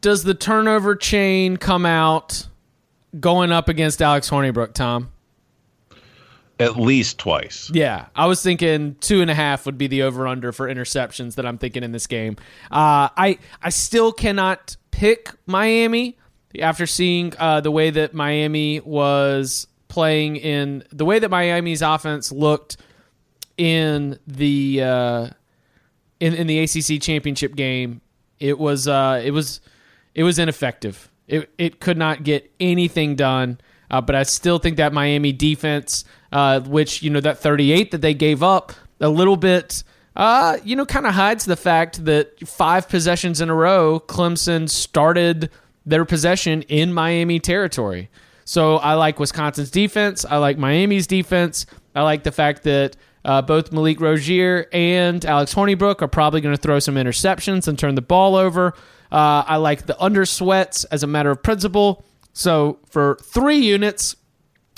does the turnover chain come out going up against Alex Hornibrook, Tom? At least twice. Yeah, I was thinking two and a half would be the over under for interceptions that I'm thinking in this game. Uh, I I still cannot pick Miami after seeing uh, the way that Miami was playing in the way that Miami's offense looked in the uh, in in the ACC championship game. It was uh, it was it was ineffective. It it could not get anything done. Uh, but I still think that Miami defense, uh, which you know that 38 that they gave up, a little bit, uh, you know, kind of hides the fact that five possessions in a row, Clemson started their possession in Miami territory. So I like Wisconsin's defense. I like Miami's defense. I like the fact that uh, both Malik Rosier and Alex Hornibrook are probably going to throw some interceptions and turn the ball over. Uh, I like the under sweats as a matter of principle. So for three units,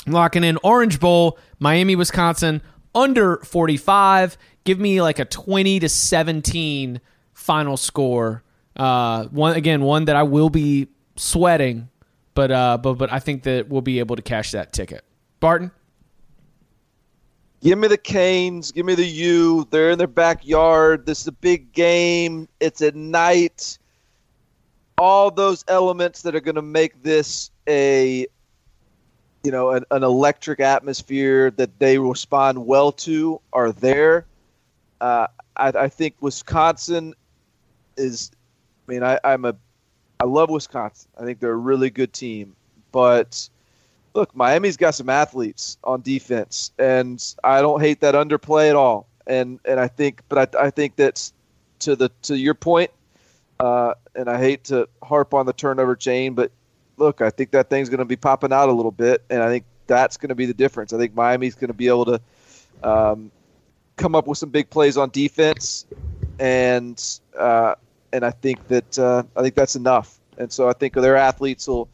locking in Orange Bowl, Miami, Wisconsin, under 45. Give me like a 20 to 17 final score. Uh, one again, one that I will be sweating, but uh, but but I think that we'll be able to cash that ticket. Barton. Give me the Canes. Give me the U. They're in their backyard. This is a big game. It's at night all those elements that are going to make this a you know an, an, electric atmosphere that they respond well to are there. Uh, I, I, think Wisconsin is. I mean, I, I'm a. I love Wisconsin. I think they're a really good team, but look, Miami's got some athletes on defense, and I don't hate that underplay at all. And and I think, but I, I think that's to the to your point. Uh, and I hate to harp on the turnover chain, but look, I think that thing's going to be popping out a little bit, and I think that's going to be the difference. I think Miami's going to be able to um, come up with some big plays on defense, and uh, and I think that uh, I think that's enough. And so I think their athletes will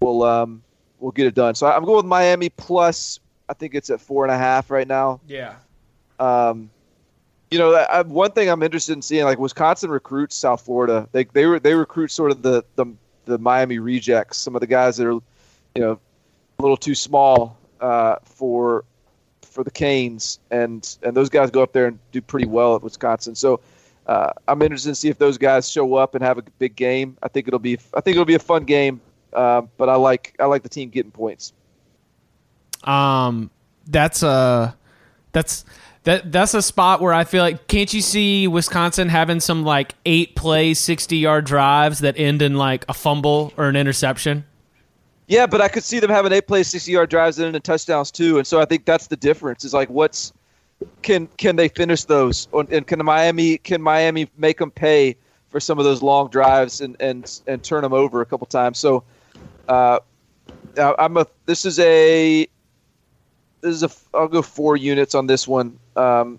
will um, will get it done. So I'm going with Miami plus. I think it's at four and a half right now. Yeah. Um, you know, I, one thing I'm interested in seeing, like Wisconsin recruits South Florida. They they they recruit sort of the the, the Miami rejects, some of the guys that are, you know, a little too small uh, for for the Canes, and and those guys go up there and do pretty well at Wisconsin. So. Uh, I'm interested to see if those guys show up and have a big game. I think it'll be I think it'll be a fun game, uh, but I like I like the team getting points. Um, that's uh that's that that's a spot where I feel like can't you see Wisconsin having some like eight play, sixty yard drives that end in like a fumble or an interception? Yeah, but I could see them having eight play, sixty yard drives that end in touchdowns too, and so I think that's the difference. Is like what's can can they finish those, and can Miami can Miami make them pay for some of those long drives and and and turn them over a couple times? So, uh, I'm a this is a this is a I'll go four units on this one. Um,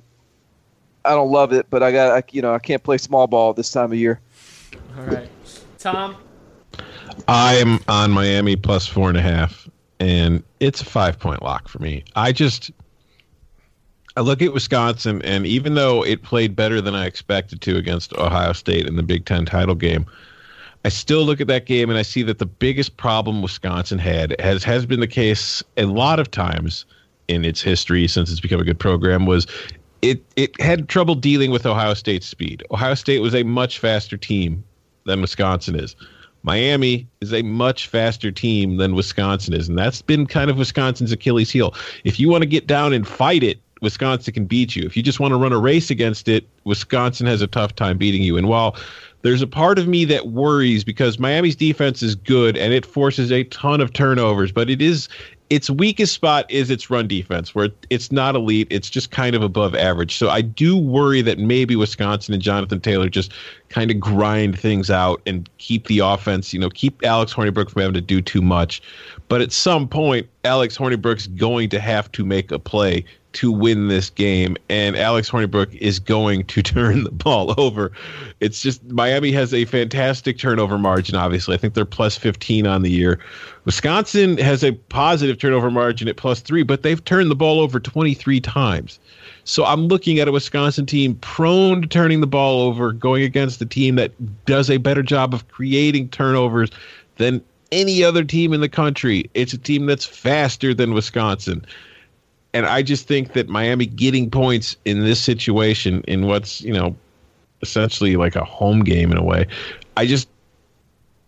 I don't love it, but I got I, you know I can't play small ball this time of year. All right, Tom. I'm on Miami plus four and a half, and it's a five point lock for me. I just I look at Wisconsin, and even though it played better than I expected to against Ohio State in the Big Ten title game, I still look at that game and I see that the biggest problem Wisconsin had has has been the case a lot of times in its history since it's become a good program was it it had trouble dealing with Ohio State's speed. Ohio State was a much faster team than Wisconsin is. Miami is a much faster team than Wisconsin is, and that's been kind of Wisconsin's Achilles heel. If you want to get down and fight it Wisconsin can beat you. If you just want to run a race against it, Wisconsin has a tough time beating you. And while there's a part of me that worries because Miami's defense is good and it forces a ton of turnovers, but it is its weakest spot is its run defense, where it's not elite. It's just kind of above average. So I do worry that maybe Wisconsin and Jonathan Taylor just kind of grind things out and keep the offense, you know, keep Alex Hornibrook from having to do too much. But at some point, Alex Hornibrook's going to have to make a play to win this game, and Alex Hornibrook is going to (laughs) turn the ball over. It's just Miami has a fantastic turnover margin. Obviously, I think they're plus 15 on the year. Wisconsin has a positive turnover margin at plus three, but they've turned the ball over 23 times. So I'm looking at a Wisconsin team prone to turning the ball over, going against a team that does a better job of creating turnovers than any other team in the country. It's a team that's faster than Wisconsin and I just think that Miami getting points in this situation, in what's you know, essentially like a home game in a way, I just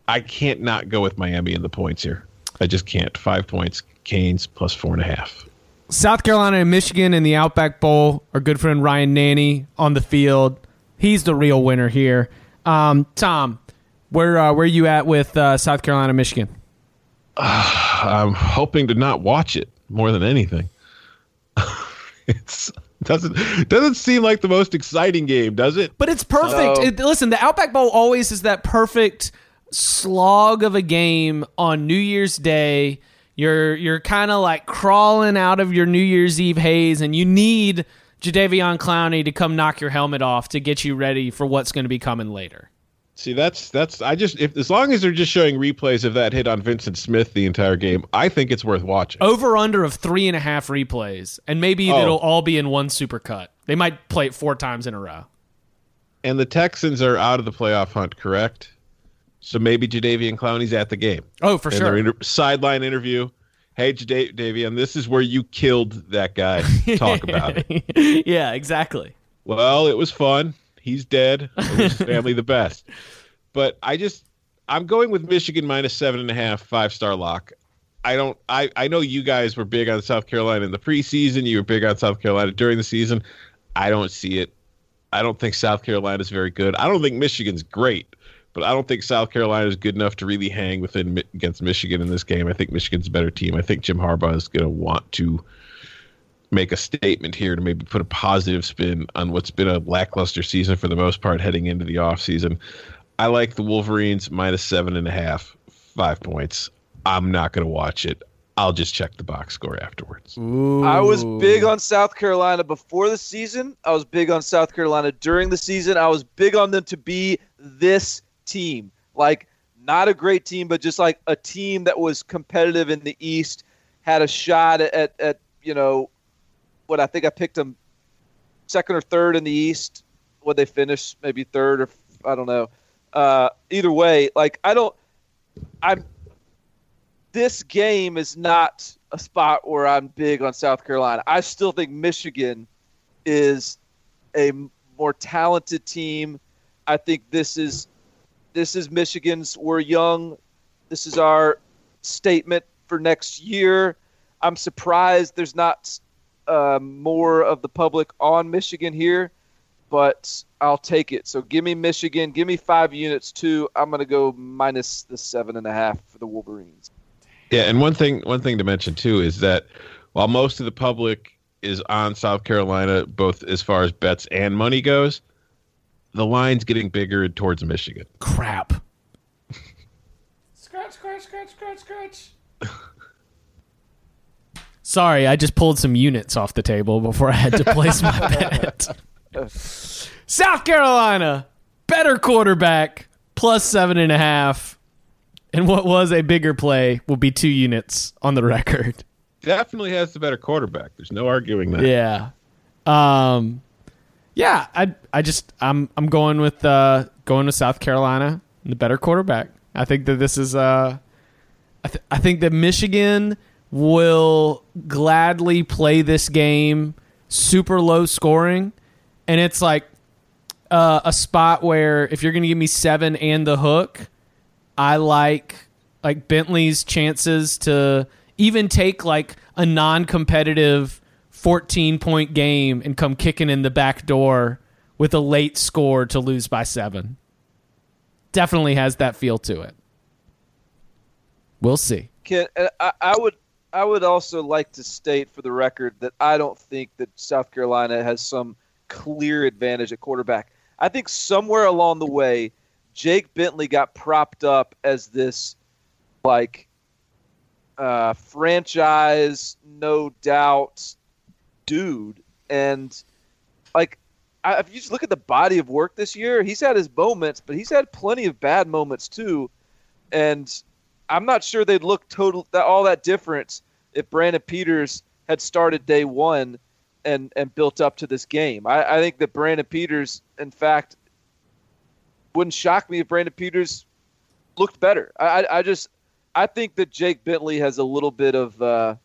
I can't not go with Miami in the points here. I just can't. Five points, Canes plus four and a half. South Carolina and Michigan in the Outback Bowl. Our good friend Ryan Nanni on the field. He's the real winner here. Um, Tom, where uh, where are you at with uh, South Carolina, Michigan? Uh, (sighs) I'm hoping to not watch it more than anything. It's doesn't doesn't seem like the most exciting game, does it? But it's perfect. It, listen, the Outback Bowl always is that perfect slog of a game on New Year's Day. You're you're kind of like crawling out of your New Year's Eve haze, and you need Jadeveon Clowney to come knock your helmet off to get you ready for what's going to be coming later. See, that's that's I just if as long as they're just showing replays of that hit on Vincent Smith the entire game, I think it's worth watching. Over under of three and a half replays, and maybe oh. it'll all be in one super cut. They might play it four times in a row. And the Texans are out of the playoff hunt, correct? So maybe Jadeveon Clowney's at the game. Oh, for sure. Inter- sideline interview. Hey, Jadeveon, this is where you killed that guy. (laughs) Talk about it. (laughs) yeah, exactly. Well, it was fun He's dead. his (laughs) family the best. But I just I'm going with Michigan minus seven and a half, five star lock. I don't I, I know you guys were big on South Carolina in the preseason. You were big on South Carolina during the season. I don't see it. I don't think South Carolina is very good. I don't think Michigan's great, but I don't think South Carolina is good enough to really hang within against Michigan in this game. I think Michigan's a better team. I think Jim Harbaugh is going to want to make a statement here to maybe put a positive spin on what's been a lackluster season for the most part heading into the offseason. I like the Wolverines minus seven and a half, five points. I'm not going to watch it. I'll just check the box score afterwards. Ooh. I was big on South Carolina before the season. I was big on South Carolina during the season. I was big on them to be this team. Like, not a great team, but just like a team that was competitive in the East, had a shot at, at, at you know, what I think I picked them second or third in the East. Would they finish maybe third or I don't know. Uh, either way, like I don't, I'm. This game is not a spot where I'm big on South Carolina. I still think Michigan is a more talented team. I think this is this is Michigan's. We're young. This is our statement for next year. I'm surprised there's not uh, more of the public on Michigan here, but I'll take it. So give me Michigan. Give me five units too. I'm going to go minus the seven and a half for the Wolverines. Yeah, and one thing one thing to mention too is that while most of the public is on South Carolina, both as far as bets and money goes, the line's getting bigger towards Michigan. Crap. scratch, scratch, scratch, scratch, scratch. (laughs) Sorry, I just pulled some units off the table before I had to place my (laughs) bet. South Carolina, better quarterback, plus seven and a half. And what was a bigger play will be two units on the record. Definitely has the better quarterback. There's no arguing that. Yeah. Um yeah, I I just I'm I'm going with uh going with South Carolina, the better quarterback. I think that this is uh I, th- I think that Michigan will gladly play this game super low scoring. And it's like uh, a spot where if you're going to give me seven and the hook, I like like Bentley's chances to even take like a non-competitive 14 point game and come kicking in the back door with a late score to lose by seven. Definitely has that feel to it. We'll see. Can, I, I would I would also like to state for the record that I don't think that South Carolina has some clear advantage at quarterback. I think somewhere along the way, Jake Bentley got propped up as this like uh, franchise, no doubt, dude, and like I, if you just look at the body of work this year, he's had his moments, but he's had plenty of bad moments too, and I'm not sure they'd look total that all that different if Brandon Peters had started day one and and built up to this game. I, I think that Brandon Peters, in fact, wouldn't shock me if Brandon Peters looked better. I, I, I just I think that Jake Bentley has a little bit of uh,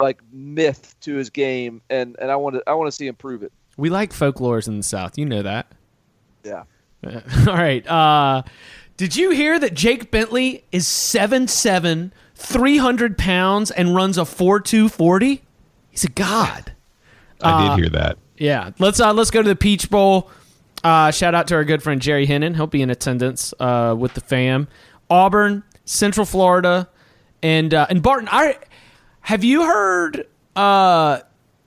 like myth to his game, and, and I want to I want to see him prove it. We like folklores in the South. You know that. Yeah. (laughs) All right. Uh, did you hear that Jake Bentley is 7'7", 300 pounds, and runs a 4.240? He's a god. I Uh, did hear that. Yeah. Let's uh, let's go to the Peach Bowl. Uh, shout out to our good friend Jerry Hennon. He'll be in attendance uh, with the fam. Auburn, Central Florida, and uh, and Barton. I have you heard? Uh,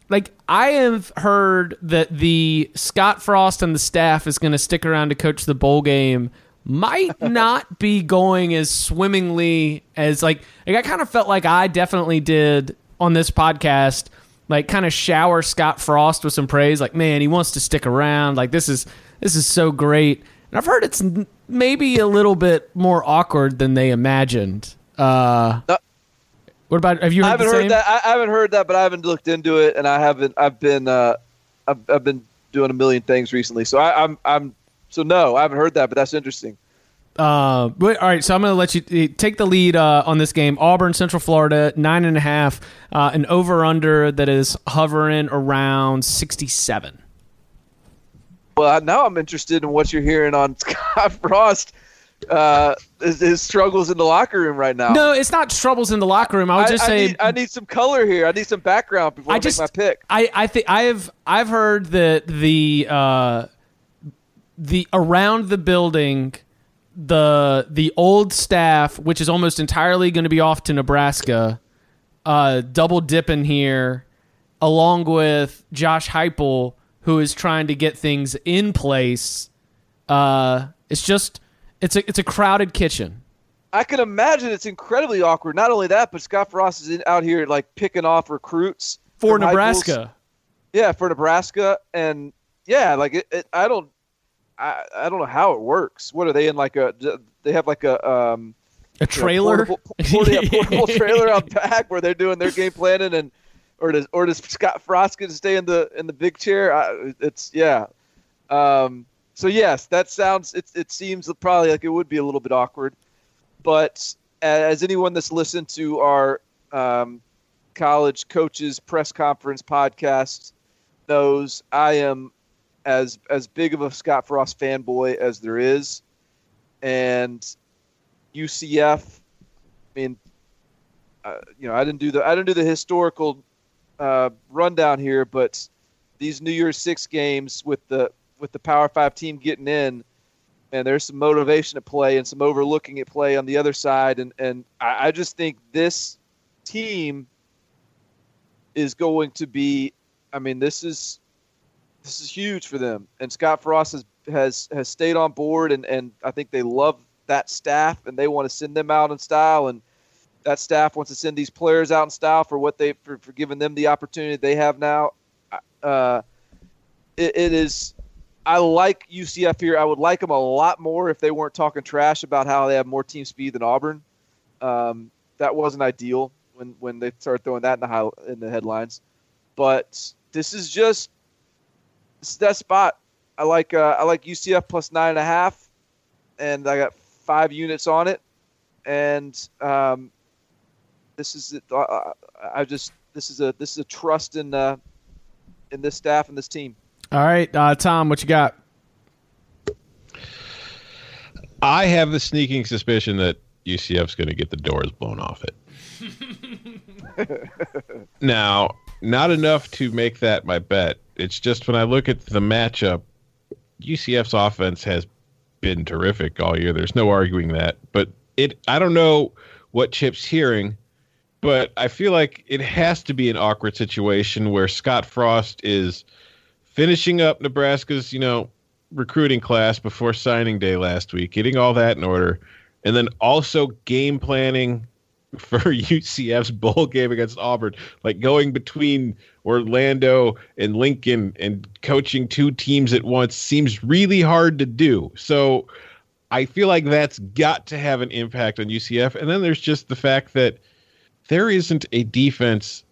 like I have heard that the Scott Frost and the staff is going to stick around to coach the bowl game. Might not be going as swimmingly as like like I kind of felt like I definitely did on this podcast like kind of shower Scott Frost with some praise. Like, man, he wants to stick around. Like, this is this is so great. And I've heard it's n- maybe a little bit more awkward than they imagined. Uh, No. what about? Have you I haven't heard that. I, I haven't heard that, but I haven't looked into it, and I haven't. I've been. Uh, I've, I've been doing a million things recently, so I, I'm. I'm. So no, I haven't heard that, but that's interesting. Uh, but, all right, so I'm going to let you uh, take the lead uh, on this game. Auburn, Central Florida, nine and a half, uh, an over under that is hovering around 67. Well, now I'm interested in what you're hearing on (laughs) Scott Frost. Uh, his, his struggles in the locker room right now. No, it's not troubles in the locker room. I would I, just I say need, I need some color here. I need some background before I, I just make my pick. I I think I have I've heard that the uh, the around the building the the old staff, which is almost entirely going to be off to Nebraska, uh, double dipping here, along with Josh Heupel, who is trying to get things in place. Uh, it's just it's a it's a crowded kitchen. I can imagine it's incredibly awkward. Not only that, but Scott Frost is in, out here like picking off recruits For. Nebraska, Yeah, for Nebraska, and yeah, like it, it, I don't, I, I don't know how it works. What are they in like a? They have like a um, a you know, trailer, portable, (laughs) portable, portable trailer out back where they're doing their game planning, and or does or does Scott Frost get to stay in the in the big chair? I, it's yeah. Um, so yes, that sounds. It it seems probably like it would be a little bit awkward, but as anyone that's listened to our um, college coaches press conference podcast knows, I am as as big of a Scott Frost fanboy as there is, and UCF. I mean, uh, you know, I didn't do the I didn't do the historical uh, rundown here, but these New Year's Six games with the with the Power Five team getting in, and there's some motivation at play and some overlooking at play on the other side, and and I, I just think this team is going to be. I mean, this is this is huge for them, and Scott Frost has has has stayed on board, and and I think they love that staff, and they want to send them out in style, and that staff wants to send these players out in style for what they for, for giving them the opportunity they have now. Uh, it, it is. I like UCF here. I would like them a lot more if they weren't talking trash about how they have more team speed than Auburn. Um, that wasn't ideal when when they started throwing that in the high, in the headlines. But this is just this is that spot. I like uh, I like UCF plus nine and a half, and I got five units on it. And um, this is it. Uh, I just this is a this is a trust in uh, in this staff and this team. All right, uh, Tom, what you got? I have the sneaking suspicion that UCF's going to get the doors blown off it. (laughs) now, not enough to make that my bet. It's just when I look at the matchup, UCF's offense has been terrific all year. There's no arguing that. But it I don't know what Chip's hearing, but I feel like it has to be an awkward situation where Scott Frost is finishing up Nebraska's, you know, recruiting class before signing day last week, getting all that in order, and then also game planning (laughs) for UCF's bowl game against Auburn, like going between Orlando and Lincoln and coaching two teams at once seems really hard to do. So I feel like that's got to have an impact on UCF. And then there's just the fact that there isn't a defense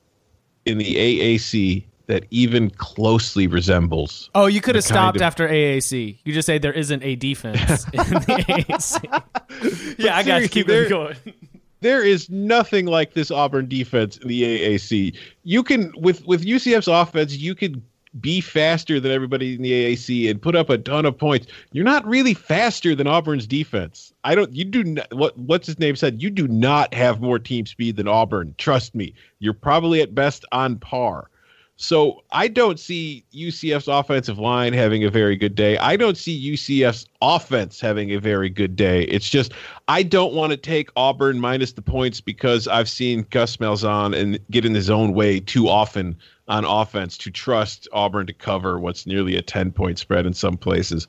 in the AAC that even closely resembles. Oh, you could have stopped of- after AAC. You just say there isn't a defense (laughs) in the AAC. (laughs) yeah, I got to keep going. There is nothing like this Auburn defense in the AAC. You can with with UCF's offense, you could be faster than everybody in the AAC and put up a ton of points. You're not really faster than Auburn's defense. I don't. You do not, what what's his name said. You do not have more team speed than Auburn. Trust me. You're probably at best on par. So I don't see UCF's offensive line having a very good day. I don't see UCF's offense having a very good day. It's just I don't want to take Auburn minus the points because I've seen Gus Malzahn and get in his own way too often on offense to trust Auburn to cover what's nearly a 10 point spread in some places.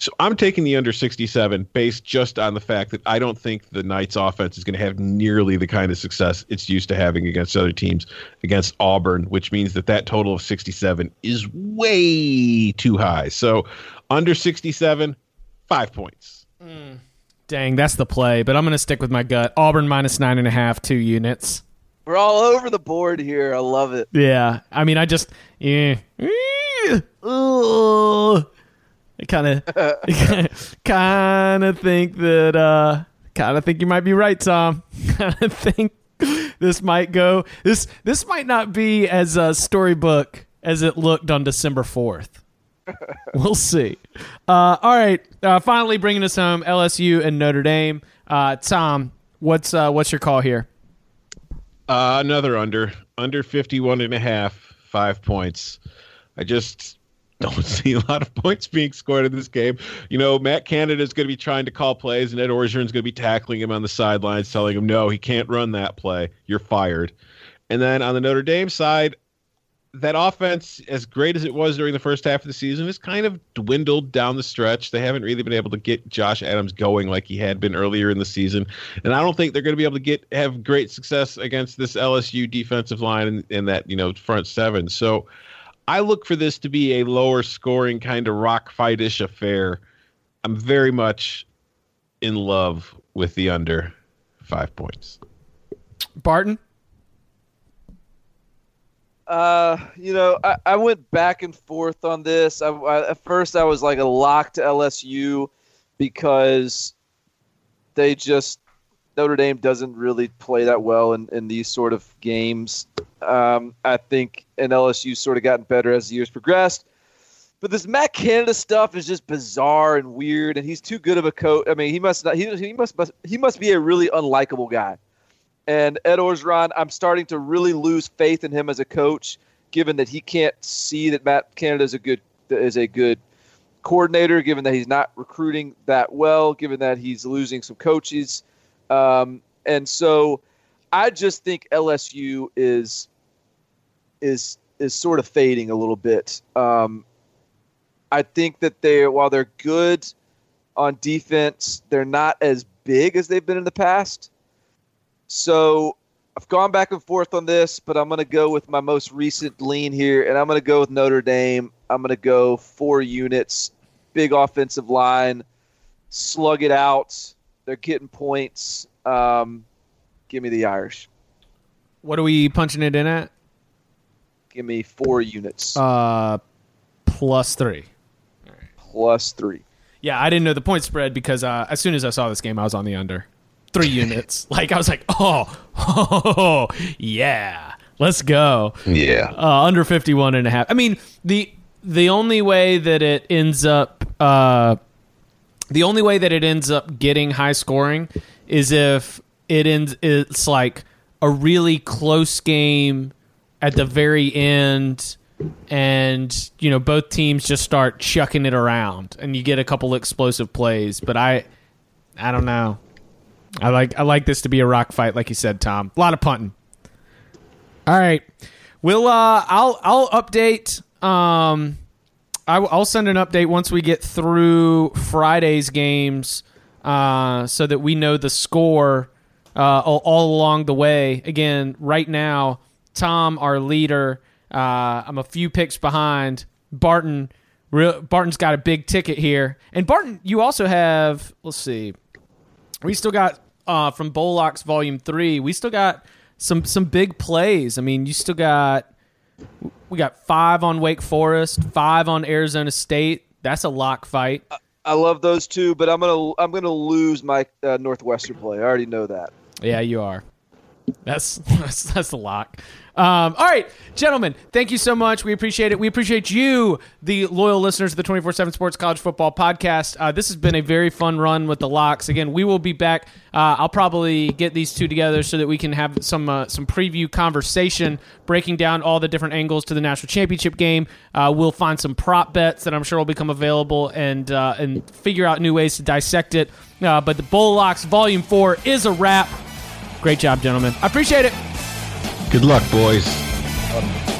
So I'm taking the under 67 based just on the fact that I don't think the Knights offense is going to have nearly the kind of success it's used to having against other teams against Auburn, which means that that total of 67 is way too high. So under 67, 5 points. Mm. Dang, that's the play. But I'm going to stick with my gut. Auburn minus nine and a half, two units. We're all over the board here. I love it. Yeah, I mean, I just yeah. Ugh. I kind of, (laughs) kind of think that, uh, kind of think you might be right, Tom. (laughs) Kind of think this might go. This this might not be as a storybook as it looked on December fourth. (laughs) we'll see. Uh, all right, uh, finally bringing us home, LSU and Notre Dame. Uh, Tom, what's uh, what's your call here? Uh, another under under 51 and a half, five points. I just don't (laughs) see a lot of points being scored in this game. You know, Matt Canada is going to be trying to call plays, and Ed Orgeron's going to be tackling him on the sidelines, telling him, no, he can't run that play. You're fired. And then on the Notre Dame side, that offense, as great as it was during the first half of the season, has kind of dwindled down the stretch. They haven't really been able to get Josh Adams going like he had been earlier in the season, and I don't think they're going to be able to get have great success against this LSU defensive line in, in that you know front seven. So I look for this to be a lower scoring kind of rock fight-ish affair. I'm very much in love with the under five points. Barton. Uh, you know, I, I went back and forth on this. I, I, at first, I was like a lock to LSU because they just Notre Dame doesn't really play that well in, in these sort of games. Um, I think and LSU sort of gotten better as the years progressed. But this Matt Canada stuff is just bizarre and weird, and he's too good of a coach. I mean, he must not. He, he must, must he must be a really unlikable guy. And Ed Orgeron, I'm starting to really lose faith in him as a coach, given that he can't see that Matt Canada is a good is a good coordinator, given that he's not recruiting that well, given that he's losing some coaches, um, and so I just think LSU is is is sort of fading a little bit. Um, I think that they while they're good on defense, they're not as big as they've been in the past. So I've gone back and forth on this, but I'm going to go with my most recent lean here, and I'm going to go with Notre Dame. I'm going to go four units, big offensive line, slug it out. They're getting points. Um, give me the Irish. What are we punching it in at? Give me four units Uh, plus three. plus three. Yeah, I didn't know the point spread because uh, as soon as I saw this game, I was on the under. Three (laughs) units. Like, I was like, oh, oh, yeah, let's go. Yeah. Uh, under 51 and a half. I mean, the the only way that it ends up uh, the only way that it ends up getting high scoring is if it ends it's like a really close game at the very end and you know both teams just start chucking it around and you get a couple explosive plays but i i don't know. I like i like this to be a rock fight like you said tom. A lot of punting. All right. We'll uh i'll i'll update um I, i'll send an update once we get through friday's games uh so that we know the score uh all, all along the way again right now tom our leader uh, I'm a few picks behind. Barton, real, Barton's got a big ticket here, and Barton, you also have. Let's see, we still got uh, from Bollox Volume Three. We still got some some big plays. I mean, you still got we got five on Wake Forest, five on Arizona State. That's a lock fight. I love those two, but I'm gonna I'm gonna lose my uh, Northwestern play. I already know that. Yeah, you are. That's (laughs) that's that's the lock. Um, all right, gentlemen, thank you so much. We appreciate it. We appreciate you, the loyal listeners of the 24 7 Sports College Football Podcast. Uh, this has been a very fun run with the locks. Again, we will be back. Uh, I'll probably get these two together so that we can have some uh, some preview conversation, breaking down all the different angles to the national championship game. Uh, we'll find some prop bets that I'm sure will become available and uh, and figure out new ways to dissect it. Uh, but the Bull Locks Volume 4 is a wrap. Great job, gentlemen. I appreciate it. Good luck, boys. Um,